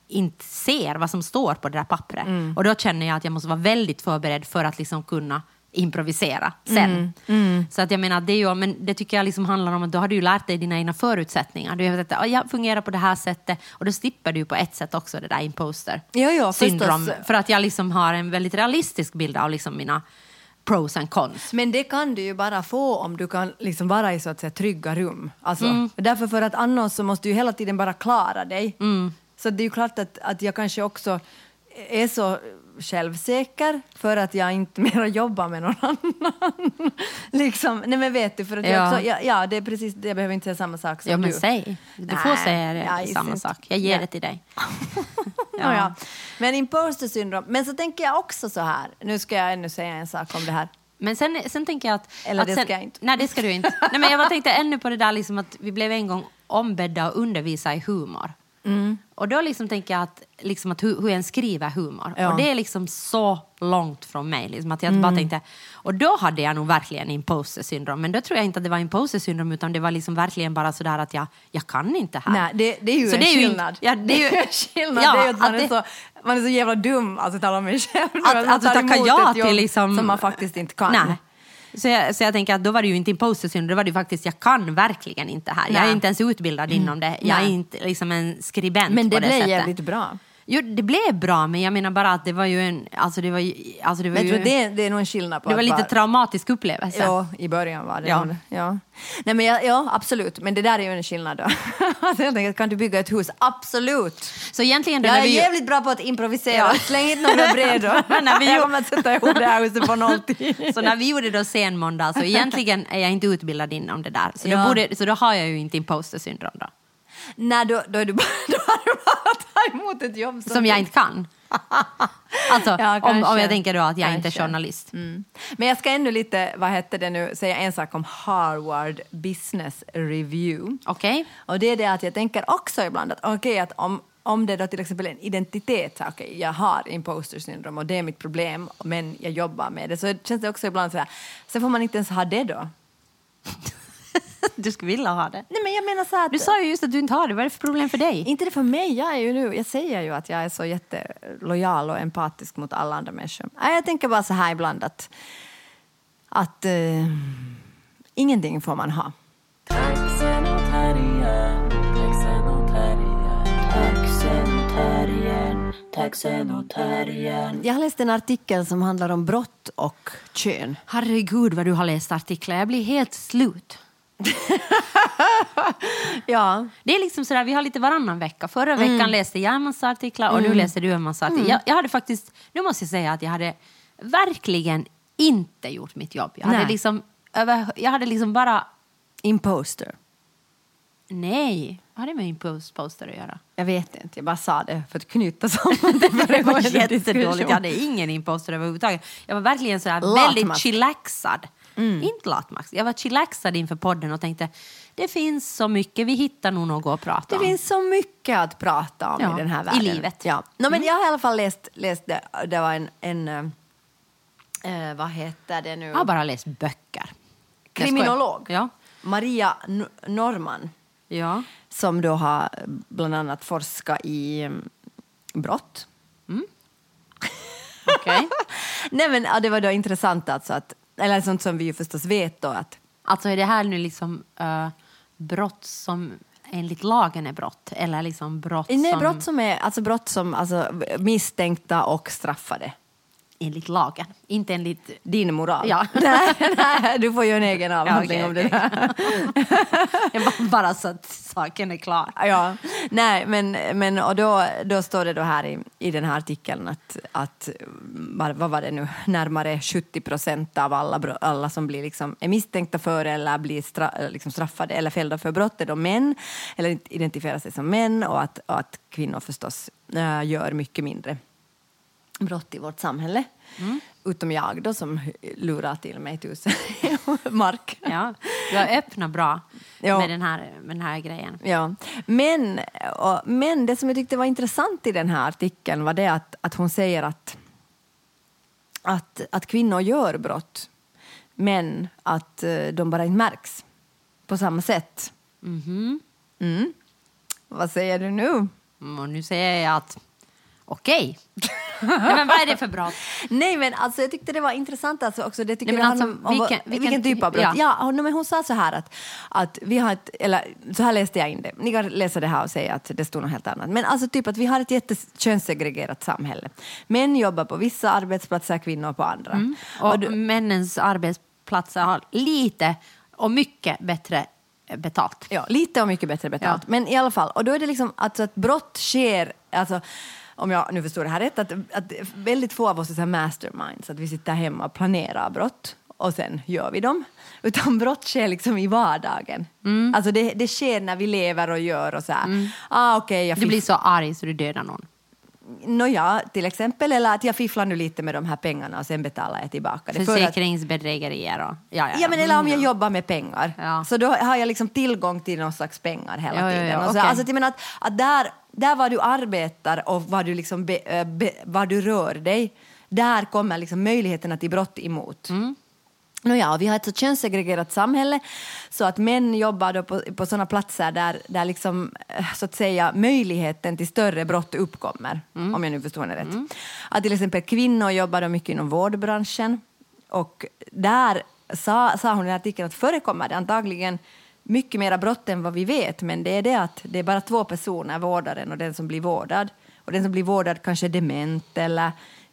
inte ser vad som står på det där pappret. Och då känner jag att jag måste vara väldigt förberedd för att liksom kunna improvisera sen. Så att jag menar, det, är ju, men det tycker jag liksom handlar om att då har du ju lärt dig dina egna förutsättningar. Du vet att "Ja, jag fungerar på det här sättet och då slipper du på ett sätt också det där imposter syndrom.
förstås.
För att jag liksom har en väldigt realistisk bild av liksom mina pros and cons.
Men det kan du ju bara få om du kan liksom vara i så att säga trygga rum. Alltså,
Mm.
Därför för att annars så måste du hela tiden bara klara dig. Så det är ju klart att, att jag kanske också är så självsäker för att jag inte mer jobbar med någon annan. liksom, nej men vet du, för att jag
Ja.
också, ja, ja det är precis jag behöver inte säga samma sak som
Ja men
du.
säg, du
Nej,
får säga det,
jag
samma
inte.
sak. Jag ger
Ja.
det till dig.
Ja. Ja. Men imposter syndrom. Men så tänker jag också så här, nu ska jag ännu säga en sak om det här.
Men sen, sen tänker jag att...
Eller
att
det
sen,
ska jag inte.
Nej, det ska du inte. nej, men jag bara tänkte ännu på det där liksom att vi blev en gång ombedda att undervisa i humor.
Mm.
Och då liksom tänker jag att, liksom att hur, hur en skriver humor.
Ja.
Och det är liksom så långt från mig. Liksom att jag bara
Mm.
tänkte, och då hade jag nog verkligen imposter syndrom. Men då tror jag inte att det var imposter syndrom utan det var liksom verkligen bara sådär att jag, jag kan inte här.
Nej, det, det är ju
Så
en
det är ju
skillnad.
ja, det är ju-
en skillnad.
Ja,
det är ju att man,
att
är
det-
så, man är så jävla dum, alltså tala om mig själv.
Att-
man
att
tar
tackar
emot
ja till liksom-
Som man faktiskt inte kan.
Nej. Så jag, så jag tänker att då var det ju inte imposter syndrom, då var det ju faktiskt jag kan verkligen inte här. Jag är
Nej.
inte ens utbildad inom det. Jag är
Nej.
inte liksom en skribent
Men
på
det
det
blev
sättet.
jävligt bra.
Jo, det blev bra, men jag menar bara att det var ju en... Alltså det var ju... Alltså det var
Men
ju
det, det är nog en skillnad på
det var lite
bara-
traumatisk upplevelse.
Ja, i början var det
Ja.
det. ja. Nej, men jag, ja, absolut. Men det där är ju en skillnad då. Alltså, kan du bygga ett hus? Absolut.
Så egentligen... då
Jag är
vi,
jävligt bra på att improvisera.
Ja.
Släng inte några brädor.
När vi
jag kommer att sätta ihop det här huset på nolltid.
Så när vi gjorde då senmåndag, så egentligen är jag inte utbildad inom det där. Så,
Ja.
då, borde, så då har jag ju inte imposter syndrom då.
Nej, då, då, är du bara, då har du bara ta emot ett jobb
Som jag inte kan. Alltså,
Ja,
om,
kanske.
om jag tänker då att jag inte är
Kanske.
journalist.
Mm. Men jag ska ännu lite, vad hette det nu, säga en sak om Harvard Business Review.
Okej?
Och det är det att jag tänker också ibland att okej, att om, om det då till exempel är en identitet, så okej, jag har imposter syndrom och det är mitt problem, men jag jobbar med det, så känns det också ibland så här, sen får man inte ens ha det då.
Du skulle vilja ha det.
Nej men jag menar så att,
Du sa ju just att du inte har det. Vad är det för problem för dig?
inte det för mig, jag är ju nu, jag säger ju att jag är så jättelojal och empatisk mot alla andra människor. Jag tänker bara så här ibland att, att eh, ingenting får man ha. Jag har läst en artikel som handlar om brott och kön.
Herregud vad du har läst artiklar. Jag blir helt slut.
Ja,
Det är liksom sådär, vi har lite varannan vecka. Förra veckan läste jag en massa artiklar och nu läser du en massa artiklar. Jag, jag hade faktiskt, nu måste jag säga att jag hade verkligen inte gjort mitt jobb. Jag hade
Nej.
liksom, över, jag hade liksom bara,
imposter.
nej, vad hade med min post- poster att göra?
Jag vet inte, jag bara sa det för att knyta samman det.
Det var jättedåligt. Jag hade ingen imposter överhuvudtaget. Jag var verkligen så här
Latmask.
väldigt chillaxad. Inte latmask. Jag var chillaxad inför podden och tänkte det finns så mycket, vi hittar nog något att prata
Det
om.
finst så mycket att prata om
Ja,
i den här
i
världen.
livet.
Ja. No, men Jag har i alla fall läst, läst det. Det var en, en eh, vad heter det nu?
Jag har bara läst böcker.
Kriminolog.
Ja.
Maria N- Norman.
ja.
Som då har bland annat forskat i mm, brott.
Okej.
Nej men ja, det var då intressant alltså att, eller sånt som vi ju förstås vet då att
Alltså är det här nu liksom uh, brott som enligt lagen är brott? Eller liksom brott
Nej,
som
brott som är alltså brott som alltså, misstänkta och straffade.
Enligt lagen? Inte enligt...
Din moral.
Ja.
nej, nej, du får ju en egen avhandling
Ja,
om
okej,
det där.
Bara, så att saken är klar.
Ja, nej, men, men och då, då står det då här i, i den här artikeln att, att vad var det nu, närmare 70 procent av alla, alla som blir liksom, är misstänkta för eller blir stra, liksom straffade eller fällda för brott är då män, eller identifierar sig som män och att, och att kvinnor förstås äh, gör mycket mindre brott i vårt samhälle. Utom jag då som lurar till mig tusen mark.
Ja, jag öppnar bra
Ja.
med, den här, med den här grejen.
Ja. Men, och, men det som jag tyckte var intressant i den här artikeln var det att, att hon säger att, att, att kvinnor gör brott men att eh, de bara inte märks på samma sätt.
Mhm.
Mm. Vad säger du nu?
Mm, Och nu säger jag att okej. Nej, men vad är det för brott?
Nej, men alltså, jag tyckte det var intressant alltså också. Det tycker
Nej, men alltså,
handlar om,
vilken-
vilken,
vilken-
typ av brott.
ja.
Ja, hon, men hon sa så här att, att vi har ett, eller så här läste jag in det. Ni kan läsa det här och säga att det står något helt annat. Men alltså typ att vi har ett jättekönssegregerat samhälle. Män jobbar på vissa arbetsplatser, kvinnor på andra.
Och,
du-
männens arbetsplatser har lite och mycket bättre betalt.
Ja, lite och mycket bättre betalt.
Ja.
Men i alla fall, och då är det liksom alltså att brott sker, alltså om jag nu förstår det här rätt, att, att väldigt få av oss är så här masterminds, att vi sitter hemma och planerar brott och sen gör vi dem. Utan brott sker liksom i vardagen.
Mm.
Alltså det, det sker när vi lever och gör och så här. Ah, okay, jag
Du blir så arg så du dödar någon.
Nåja, till exempel. Eller att jag fifflar nu lite med de här pengarna och sen betalar jag tillbaka det.
Försäkringsbedrägerier och... Ja, ja,
Ja, men eller om jag
Mm,
jobbar med pengar.
Ja.
Så då har jag liksom tillgång till någon slags pengar hela
Ja, ja, ja,
tiden. Så,
okej.
alltså, jag menar att, att där, där var du arbetar och var du, liksom be, be, var du rör dig, där kommer liksom möjligheterna till brott emot.
Mm.
Nåja, vi har ett så könssegregerat samhälle så att män jobbar då på, på sådana platser där, där liksom, eh, så att säga, möjligheten till större brott uppkommer,
Mm.
om jag nu förstår det rätt. Att till exempel kvinnor jobbar då mycket inom vårdbranschen och där sa, sa hon i artikeln att förekommer det antagligen mycket mera brott än vad vi vet men det är det att det är bara två personer, vårdaren och den som blir vårdad. Och den som blir vårdad kanske är dement eller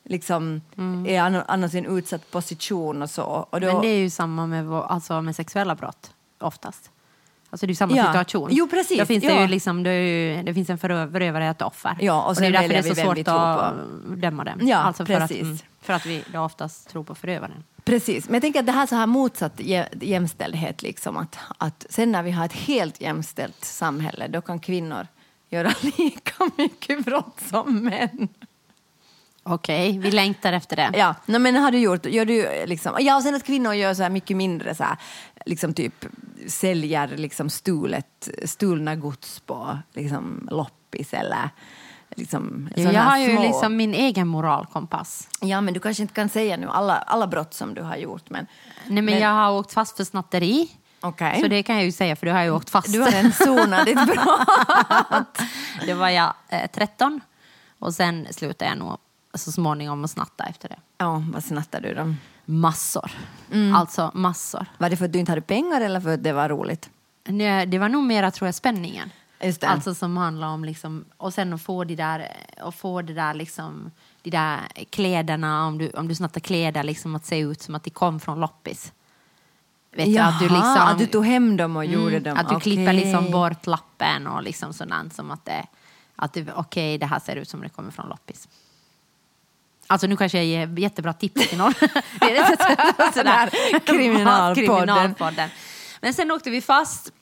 liksom är anno- annars i en utsatt position och så. Och då,
Men det är ju samma med, alltså med sexuella brott, oftast. Alltså det är ju samma
Ja.
situation.
Jo, precis.
Då finns det,
Ja.
ju liksom, det, är ju, det finns en förö- förövare och ett offer.
Ja, och
det är därför det är så svårt att döma dem.
Ja,
alltså för att,
precis.
mm, för att vi då oftast tror på förövaren.
Precis, men jag tänker att det här så här motsatt jä- jämställdhet, liksom, att, att sen när vi har ett helt jämställt samhälle då kan kvinnor göra lika mycket brott som män.
Okej, vi längtar efter det.
Ja, no, men har du gjort, gör du liksom, ja och sen att kvinnor gör så här mycket mindre så här, liksom typ säljer liksom stulet, stulna gods på liksom loppis eller liksom såna
jag har ju
små-
liksom min egen moralkompass.
Ja, men du kanske inte kan säga nu alla, alla brott som du har gjort, men...
Nej, men, jag har åkt fast för snatteri.
Okej.
Så det kan jag ju säga, för du har ju åkt fast.
Du har en sonat ditt brott.
Då var jag eh, 13 och sen slutade jag nog så småningom att snatta efter det.
Ja, vad snattade du då?
Massor. Alltså massor.
Var det för att du inte hade pengar eller för att det var roligt?
Nej, Det var nog mera tror jag spänningen.
Just det.
Alltså som handlar om liksom, och sen att få de där, och få det där liksom, de där kläderna, om du, om du snattar kläder, liksom att se ut som att de kom från loppis. Vet du, att du liksom,
att du tog hem dem och gjorde
Mm,
dem.
Att du klipper
Okej.
liksom bort lappen och liksom sådant som att det, att du, okej det här ser ut som det kommer från loppis. Alltså nu kanske jag ger jättebra tips till någon. Det är lite sådär.
Kriminalpodden.
Men sen åkte vi fast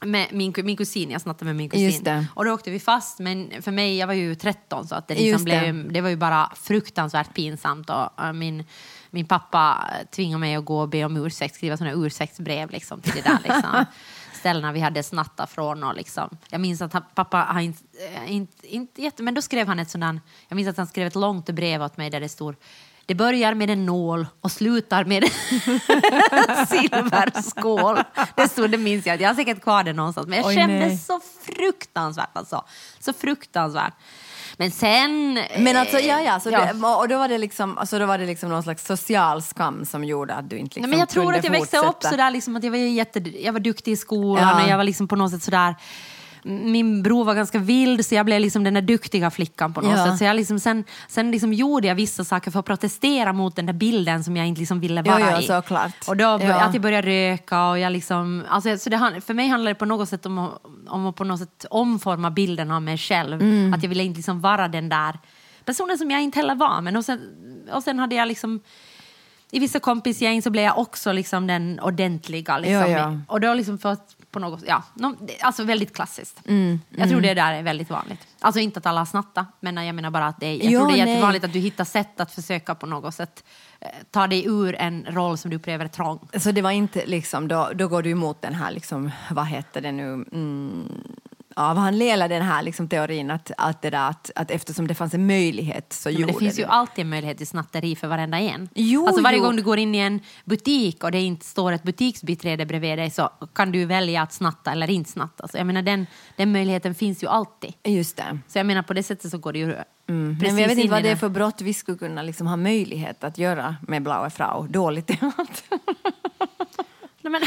med min, min kusin, jag snattade med min kusin. Och då åkte vi fast, men för mig, jag var ju 13 så att det, liksom
det.
blev, det var ju bara fruktansvärt pinsamt. Och, äh, min, min pappa tvingade mig att gå och be om ursäkt, skriva sådana ursäktsbrev liksom, till det där liksom, ställena vi hade snattat från. Och liksom. Jag minns att han, pappa har inte, äh, inte, inte jätte, men då skrev han ett sådant, jag minns att han skrev ett långt brev åt mig där det stod det börjar med en nål och slutar med en silverskål. Det stod, det minns jag. Jag har säkert kvar det någonstans. Men jag
Oj,
kände
nej.
så fruktansvärt alltså. Så fruktansvärt. Men sen...
Men alltså, ja, ja, så
ja.
Det, och då var det liksom, alltså, då var det liksom någon slags social skam som gjorde att du inte liksom
Nej, men jag tror att jag växte upp sådär, liksom, att jag var, jätte, jag var duktig i skolan
Ja.
och jag var liksom på något sätt sådär min bror var ganska vild så jag blev liksom den där duktiga flickan på något
Ja.
sätt. Så jag liksom, sen sen liksom gjorde jag vissa saker för att protestera mot den där bilden som jag inte liksom ville vara
ja,
i.
såklart.
Och då
Ja.
att jag började röka och jag liksom, alltså, så det, för mig handlar det på något sätt om om att på något sätt omforma bilden av mig själv.
Mm.
Att jag ville inte liksom vara den där personen som jag inte heller var. Men och sen, och sen hade jag liksom i vissa kompisgäng så blev jag också liksom den ordentliga. Liksom.
Ja, ja.
Och då liksom för att på något, ja, alltså väldigt klassiskt.
Mm,
jag tror det där är väldigt vanligt. Alltså inte att alla snattar, men jag menar bara att det är, jag
Jo,
tror det är
nej.
jättevanligt att du hittar sätt att försöka på något sätt eh, ta dig ur en roll som du upplever trång.
Så det var inte liksom, då, då går du emot den här, liksom, vad heter det nu, mm, av han Lela den här liksom, teorin att, att, det där, att, att eftersom det fanns en möjlighet så
Men
gjorde
det finns
du
ju alltid en möjlighet till snatteri för varenda en.
Jo,
alltså varje
jo.
gång du går in i en butik och det inte står ett butiksbiträde bredvid dig så kan du välja att snatta eller inte snatta. Alltså, jag menar, den, den möjligheten finns ju alltid.
Just det.
Så jag menar på det sättet så går det ju
Mm.
precis
Men jag vet
in
inte vad det är för brott vi skulle kunna liksom ha möjlighet att göra med Blaue Frau. Dåligt.
Nej, men,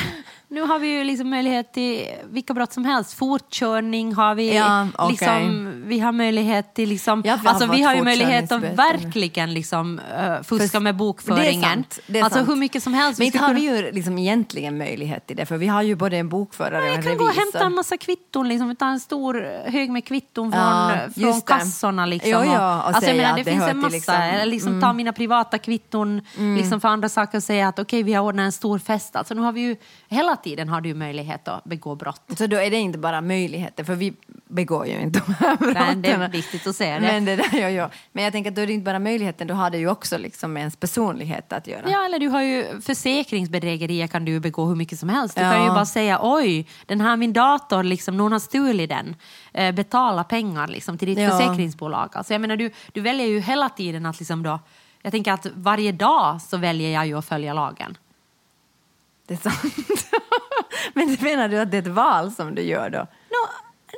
nu har vi ju liksom möjlighet till vilka brott som helst. Fortkörning har vi.
Ja, okej.
liksom, vi har möjlighet till... Liksom,
Ja, vi har
alltså, vi har ju möjlighet att verkligen liksom, uh, fuska
För-
med bokföringen.
Det är sant. Det är
alltså
sant.
hur mycket som helst.
Men inte har vi ju liksom egentligen möjlighet till det för vi har ju både en bokförare och en
Jag kan
revisor.
gå och hämta en massa kvitton, liksom, ta en stor hög med kvitton från,
Ja,
från kassorna. Liksom,
Jo, ja, och
alltså,
säga
menar, det
det
finns en massa.
liksom-
liksom ta mina privata kvitton liksom, för andra saker och säga att okej, vi har ordnat en stor fest. Alltså, nu har vi ju, hela tiden har du möjlighet att begå brott.
Så då är det inte bara möjligheter, för vi begår ju inte de här brotten.
Men det är viktigt att säga det.
Men, det där, ja, ja. Men jag tänker att då är det inte bara möjligheten, då har det ju också liksom med ens personlighet att göra.
Ja, eller du har ju försäkringsbedrägerier kan du begå hur mycket som helst. Du
Ja.
kan ju bara säga oj, den här min dator, liksom, någon har stulit den. Eh, betala pengar liksom, till ditt
Ja.
försäkringsbolag. Alltså, jag menar, du, du väljer ju hela tiden att liksom då, jag tänker att varje dag så väljer jag ju att följa lagen.
Det är sant. Men menar du att det är ett val som du gör då?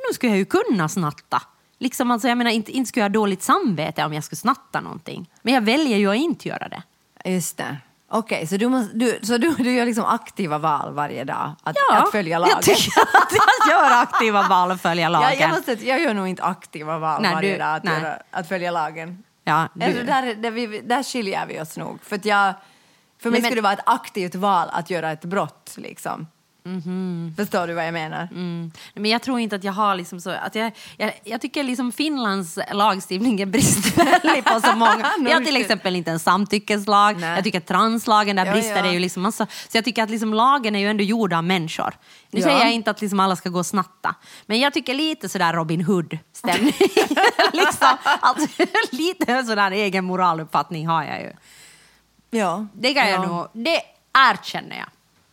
Nu, skulle jag ju kunna snatta. Liksom, alltså, jag menar, inte, inte skulle jag ha dåligt samvete om jag skulle snatta någonting. Men jag väljer ju att inte göra det.
Just det. Okej, så, du, måste, du, så du, du gör liksom aktiva val varje dag att,
Ja,
att följa lagen?
Jag tycker att jag gör aktiva val och följa lagen.
jag, jag, måste, jag gör nog inte aktiva val
Nej,
varje
du-
dag att, göra, att följa lagen.
Ja, du-
Alltså, där, där, vi, där skiljer vi oss nog. För, jag, för mig
men-
skulle det vara ett aktivt val att göra ett brott. Liksom. Förstår du vad jag menar?
Mm. Men jag tror inte att jag har liksom så... Att jag, jag, jag tycker liksom Finlands lagstiftning är bristfällig på så många... Vi har till exempel inte en samtyckeslag.
Nej.
Jag tycker att translagen, där
Ja,
brister
ja.
det ju liksom massa. Så jag tycker att liksom lagen är ju ändå gjord av människor. Nu
Ja.
säger jag inte att liksom alla ska gå och snatta. Men jag tycker lite sådär Robin Hood-stämning. liksom, alltså, lite sådär egen moraluppfattning har jag ju.
Ja.
Det kan jag
ja.
nog... Det erkänner jag.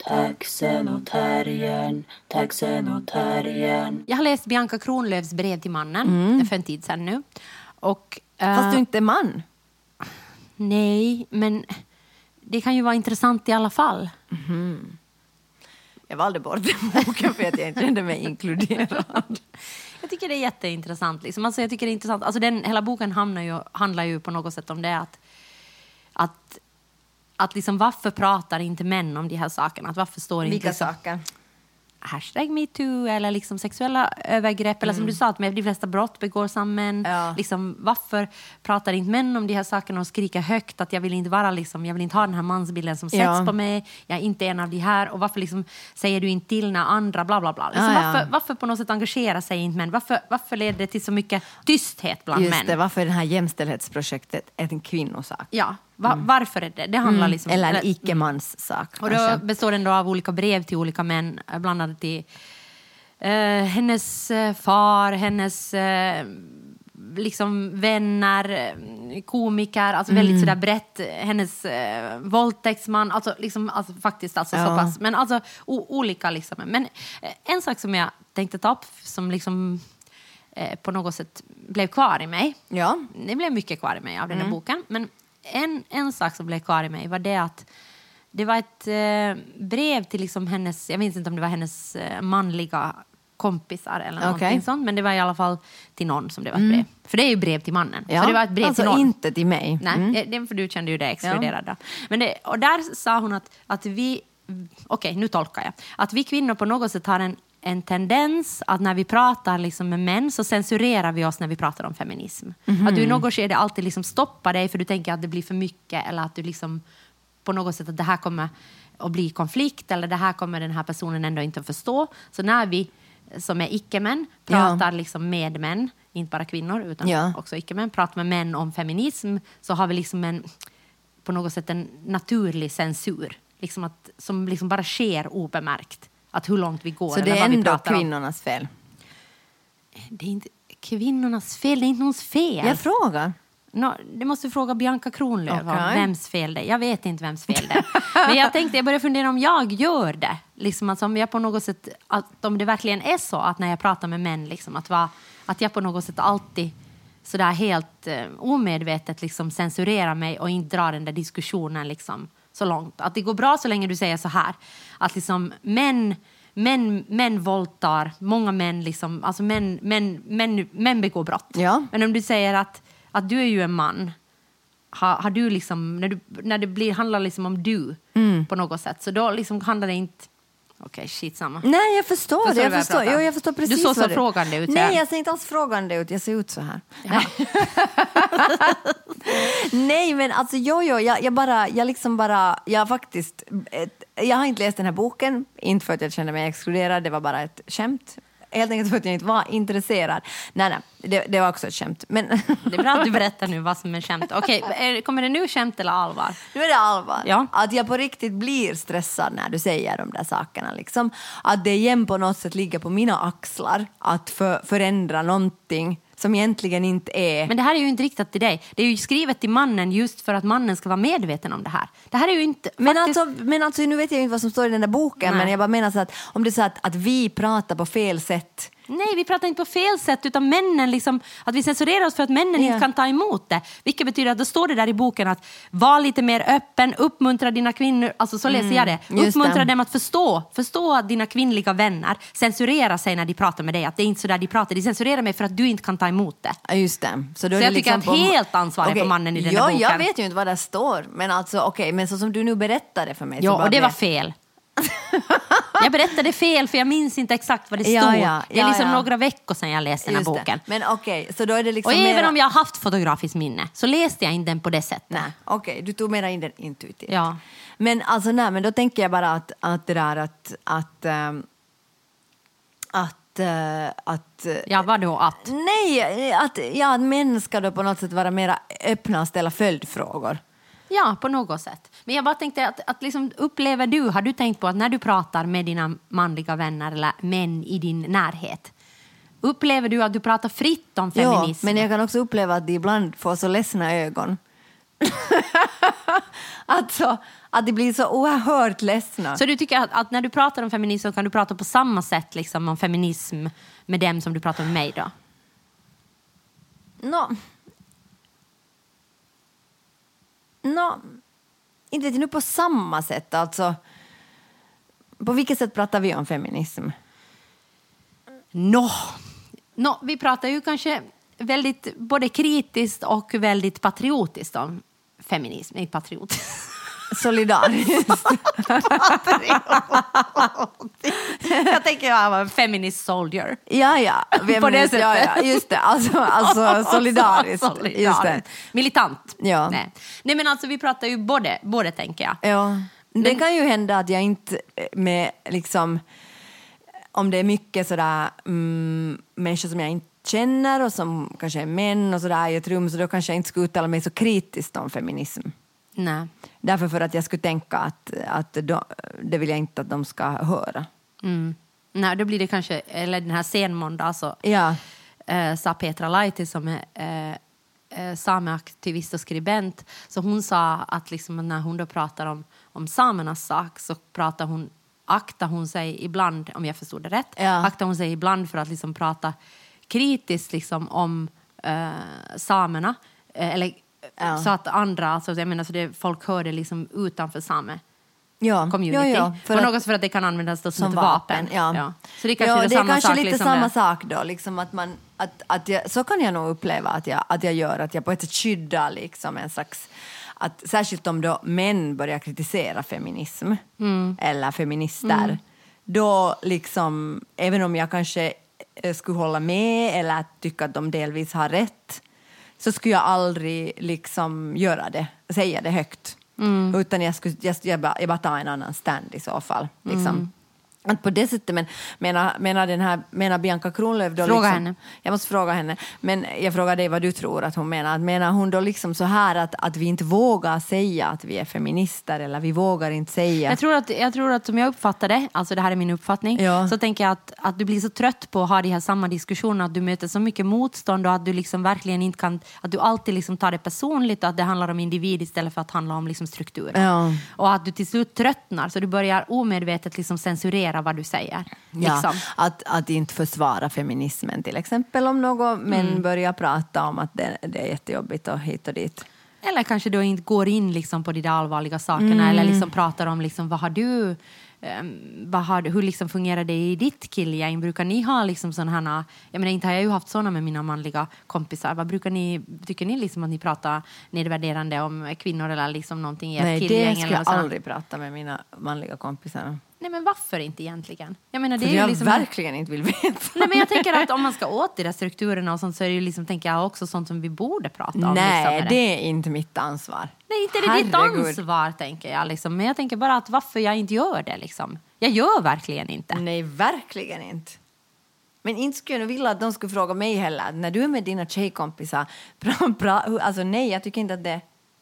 Taxen och terriern, taxen och terriern.
Jag har läst Bianca Kronlöfs brev till mannen för en tid sedan nu. Och, eh,
Fast du inte är man.
Nej, men det kan ju vara intressant i alla fall.
Jag valde bort den boken för att jag inte kände mig inkluderad.
Jag tycker det är jätteintressant. Liksom. Alltså, jag tycker det är intressant. Alltså, den, hela boken hamnar ju, handlar ju på något sätt om det att, att, att liksom, varför pratar inte män om de här sakerna? Att varför står inte
Vilka saker?
hashtag metoo eller liksom sexuella övergrepp eller som du sa, att med de flesta brott begås av män.
Mm. Ja.
Liksom, varför pratar inte män om de här sakerna och skriker högt att jag vill inte vara liksom, jag vill inte ha den här mansbilden som sätts
Ja.
på mig, jag är inte en av de här och varför liksom, säger du inte till när andra bla bla bla. Liksom,
Ja,
varför, varför på något sätt engagerar sig inte män? Varför, varför leder det till så mycket tysthet bland
Just
män?
det, varför är det här jämställdhetsprojektet en kvinnosak?
Ja, va, varför är det? Det handlar liksom...
Mm. Eller en icke-mans sak.
Och då består den då av olika brev till olika män, eh, bland annat till eh, hennes eh, far, hennes eh, liksom vänner, eh, komiker, alltså
Mm.
väldigt sådär brett, hennes eh, våldtäktsman, alltså, liksom, alltså faktiskt alltså så
Ja.
pass, men alltså olika liksom. Men en sak som jag tänkte ta upp som liksom eh, på något sätt blev kvar i mig,
Ja.
det blev mycket kvar i mig av den här
Mm.
boken. Men en, en sak som blev kvar i mig var det att det var ett eh, brev till liksom hennes, jag minns inte om det var hennes eh, manliga kompisar eller någonting sånt, men det var i alla fall till någon som det var ett brev. För det är ju brev till mannen.
Ja.
Så det var ett brev
alltså
till någon.
inte till mig.
Nej,
Mm.
det, för du kände ju det exkluderad. då. Men det, och där sa hon att, att vi, okej nu tolkar jag, att vi kvinnor på något sätt har en, en tendens att när vi pratar liksom med män så censurerar vi oss när vi pratar om feminism.
Mhm.
Att du i något skede alltid liksom stoppar dig för du tänker att det blir för mycket eller att du liksom på något sätt att det här kommer att bli konflikt eller det här kommer den här personen ändå inte att förstå. Så när vi som är icke-män pratar liksom med män, inte bara kvinnor utan
Ja.
också icke-män, pratar med män om feminism så har vi liksom en, på något sätt en naturlig censur liksom att, som liksom bara sker obemärkt. Att hur långt vi går
Så det är ändå kvinnornas fel?
Det är inte kvinnornas fel, det är inte någons fel.
Jag frågar.
Nå, det måste du fråga Bianca Kronlöf
Okej.
vems fel det är. Jag vet inte vems fel det är. Men jag tänkte, jag började fundera om jag gör det. Liksom alltså om jag på något sätt, att om det verkligen är så att när jag pratar med män, liksom, att, va, att jag på något sätt alltid sådär helt eh, omedvetet liksom censurerar mig och inte drar den där diskussionen liksom, så långt. Att det går bra så länge du säger så här, att liksom män Män, män våldtar, många män, liksom, alltså män, män, män, män begår brott.
Ja.
Men om du säger att, att du är ju en man, har, har du liksom, när, du, när det blir, handlar liksom om du
Mm.
på något sätt, så då liksom handlar det inte... Okej, shit samma.
Nej, jag förstår.
Förstår
det.
du
Jag
jag
förstår,
pratar?
jo, jag förstår precis
Du såg så
vad
frågande ut,
Nej,
ja.
jag ser inte alls frågande ut. Jag ser ut så här. Nej, men alltså jo, jo, jag, jag bara, jag liksom bara, jag faktiskt, jag har inte läst den här boken, inte för att jag kände mig exkluderad, det var bara ett skämt. Helt enkelt för att jag inte var intresserad. Nej, nej, det, det var också ett skämt. Men
Det är bra att du berättar nu vad som är skämt. Okej, är- kommer det nu skämt eller allvar?
Nu är det allvar.
Ja.
Att jag på riktigt blir stressad när du säger de där sakerna. Liksom. Att det igen på något sätt ligger på mina axlar att för, förändra någonting som egentligen inte är...
Men det här är ju inte riktat till dig. Det är ju skrivet till mannen just för att mannen ska vara medveten om det här. Det här är ju inte...
men,
faktiskt-
alltså, men alltså, nu vet jag inte vad som står i den där boken,
Nej.
men jag bara menar så att om det är så att, att vi pratar på fel sätt
Nej, vi pratar inte på fel sätt, utan männen liksom, att vi censurerar oss för att männen
Ja.
inte kan ta emot det. Vilket betyder att då står det där i boken att var lite mer öppen, uppmuntra dina kvinnor, alltså så läser jag det.
Mm,
Uppmuntra
det.
dem att förstå, förstå dina kvinnliga vänner, censurera sig när de pratar med dig, att det är inte så där de pratar, de censurerar mig för att du inte kan ta emot det.
Just det. Så, då
Så
det
jag tycker
liksom
att
på-
helt ansvar är på
Okej,
mannen i den
ja,
här boken.
Jag vet ju inte vad det står, men alltså okej, men så som du nu berättade för mig.
Ja, och det var fel. Jag berättade fel för jag minns inte exakt vad det stod.
Ja, ja,
det är liksom
ja.
några veckor sedan jag läste den här
det.
boken.
Men okej, så då är det liksom
Och även
mera...
om jag har haft fotografiskt minne så läste jag inte den på det sättet.
Nej, okej, du tog mera in den intuitivt.
Ja.
Men alltså nej, men då tänker jag bara att, att det där att... att ehm, att, eh, att eh,
Ja, vadå att?
Nej, att, ja, att män ska då på något sätt vara mera öppna och ställa följdfrågor.
Ja, på något sätt. Men jag bara tänkte att, att liksom, upplever du, har du tänkt på att när du pratar med dina manliga vänner eller män i din närhet, upplever du att du pratar fritt om
Ja,
feminism?
men jag kan också uppleva att de ibland får så ledsna ögon. alltså, att de blir så oerhört ledsna.
Så du tycker att, att när du pratar om feminism så kan du prata på samma sätt liksom, om feminism med dem som du pratar med mig då?
Nå... Nå... Inte vet jag nu på samma sätt. Alltså, på vilket sätt pratar vi om feminism?
Nå, Nå, vi pratar ju kanske väldigt både kritiskt och väldigt patriotiskt om feminism. Nej, patriotiskt.
Solidariskt.
jag tänker jag var en feminist soldier.
ja, ja. Vem
På det
minns- ja,
sättet.
ja. Just det. Alltså, alltså solidariskt.
Solidariskt.
Just det.
Militant.
Ja.
Nej. Nej, men alltså vi pratar ju både, både tänker jag.
Ja. Det kan ju hända att jag inte med liksom om det är mycket sådär mm, människor som jag inte känner och som kanske är män och sådär i ett rum så då kanske jag inte skulle uttala mig så kritiskt om feminism.
Nej.
Därför för att jag skulle tänka att, att då, det vill jag inte att de ska höra.
Mm. Nej, då blir det kanske, eller den här senmåndag så
Ja.
eh, sa Petra Laiti som är eh, sameaktivist och skribent, så hon sa att liksom när hon då pratar om, om samernas sak så pratar hon, aktar hon sig ibland, om jag förstod det rätt,
Ja.
aktar hon sig ibland för att liksom prata kritiskt liksom om eh, samerna, eller
Ja.
så att andra, alltså, jag menar så det, folk hör det liksom utanför same
Ja,
community.
ja, ja,
för på
att-
något för att det kan användas som,
som
ett vapen.
vapen. Ja.
Så det kanske
ja,
är
det
samma
kanske
sak.
lite
liksom
samma
det.
sak då. Liksom att man, att, att jag, så kan jag nog uppleva att jag, att jag gör, att jag på ett sätt skyddar liksom en slags... Att, särskilt om då män börjar kritisera feminism
Mm.
eller feminister. Då liksom, även om jag kanske eh, skulle hålla med eller tycka att de delvis har rätt så skulle jag aldrig liksom göra det, säga det högt.
Mm.
Utan jag, skulle, jag, jag, bara, jag bara tar en annan stand i så fall. Liksom.
Mm.
Att på det sättet, men menar, menar, den här, menar Bianca Kronlöf då
Fråga
liksom,
henne.
Jag måste fråga henne. Men jag frågar dig vad du tror att hon menar. Menar hon då liksom så här att, att vi inte vågar säga att vi är feminister eller vi vågar inte säga...
Jag tror, att, jag tror att som jag uppfattar det, alltså det här är min uppfattning,
Ja.
så tänker jag att, att du blir så trött på att ha de här samma diskussionerna, att du möter så mycket motstånd och att du liksom verkligen inte kan, att du alltid liksom tar det personligt och att det handlar om individ istället för att handla om liksom strukturer.
Ja.
Och att du till slut tröttnar, så du börjar omedvetet liksom censurera vad du säger.
Ja,
Liksom.
att, att inte försvara feminismen till exempel om någon män
Mm.
börjar prata om att det, det är jättejobbigt och hit och dit.
Eller kanske då inte går in liksom på de där allvarliga sakerna
Mm.
eller liksom pratar om liksom, vad har du, vad har, hur liksom fungerar det i ditt killgäng? Brukar ni ha liksom sådana här, jag menar inte har jag ju haft sådana med mina manliga kompisar. Vad brukar ni, tycker ni liksom att ni pratar nedvärderande om kvinnor eller liksom någonting i ert
Nej,
killgäng?
det
eller
skulle jag
något
aldrig prata med mina manliga kompisar om.
Nej men varför inte egentligen? Jag menar det
För
är
jag
liksom...
verkligen inte vill veta.
Nej men jag tänker att om man ska åt de där strukturerna och sånt så är det ju liksom, tänker jag också sånt som vi borde prata om.
Nej,
liksom, med
det är inte mitt ansvar.
Nej, inte är det ditt ansvar, tänker jag. Liksom. Men jag tänker bara att varför jag inte gör det. Liksom. Jag gör verkligen inte.
Nej, verkligen inte. Men inte skulle jag vilja att de skulle fråga mig heller. När du är med dina tjejkompisar, pra, pra, alltså nej, jag tycker inte att det...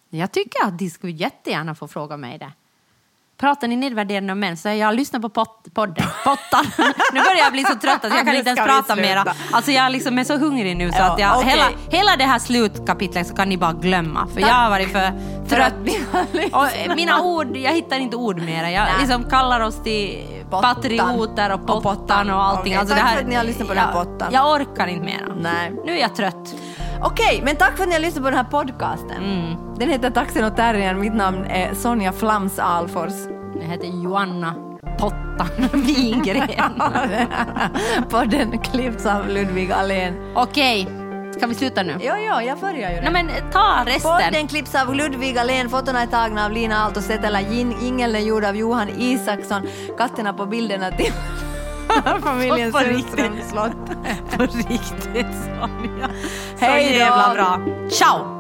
Jag tycker att de skulle jättegärna få fråga mig det. Pratar ni nedvärderande om män så jag lyssnar på pot, podden, pottan. nu börjar jag bli så trött att jag kan inte ens prata mera. Alltså jag liksom är så hungrig nu så att jag,
okej.
hela, hela det här slutkapitlet så kan ni bara glömma. För jag har varit för trött. Och eh, mina ord, jag hittar inte ord mera. Jag liksom kallar oss till
Pottan.
patrioter och
Och
pottan och allting.
Okej,
Alltså
tack
det här,
för att ni har lyssnat på den
jag,
pottan.
Jag orkar inte mera.
Nej.
Nu är jag trött.
Okej, men tack för att ni har lyssnat på den här podcasten.
Mm.
Den heter Taxen och terriern. Mitt namn är Sonja Flams Alfors.
Jag heter Joanna Pottan Wingren.
Podden klipps av Ludvig Allén.
Okej, ska vi sluta nu?
Ja, ja, jag börjar ju
Nej men ta resten.
Podden klipps av Ludvig Allén, fotona är tagna av Lina Aalto Setälä, jingeln är gjord av Johan Isaksson, katterna på bilderna till familjen
På riktigt.
Sundströms slott.
På riktigt Sonja.
Hej då.
jävla bra. Ciao!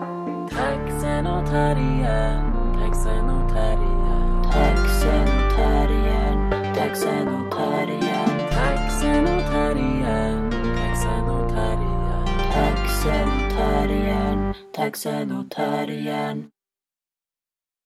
Taxen och terriern, taxen och terriern,
Taxen och terriern, taxen och terriern,
taxen och terriern, taxen och terriern.
taxen och terriern, taxen och terriern.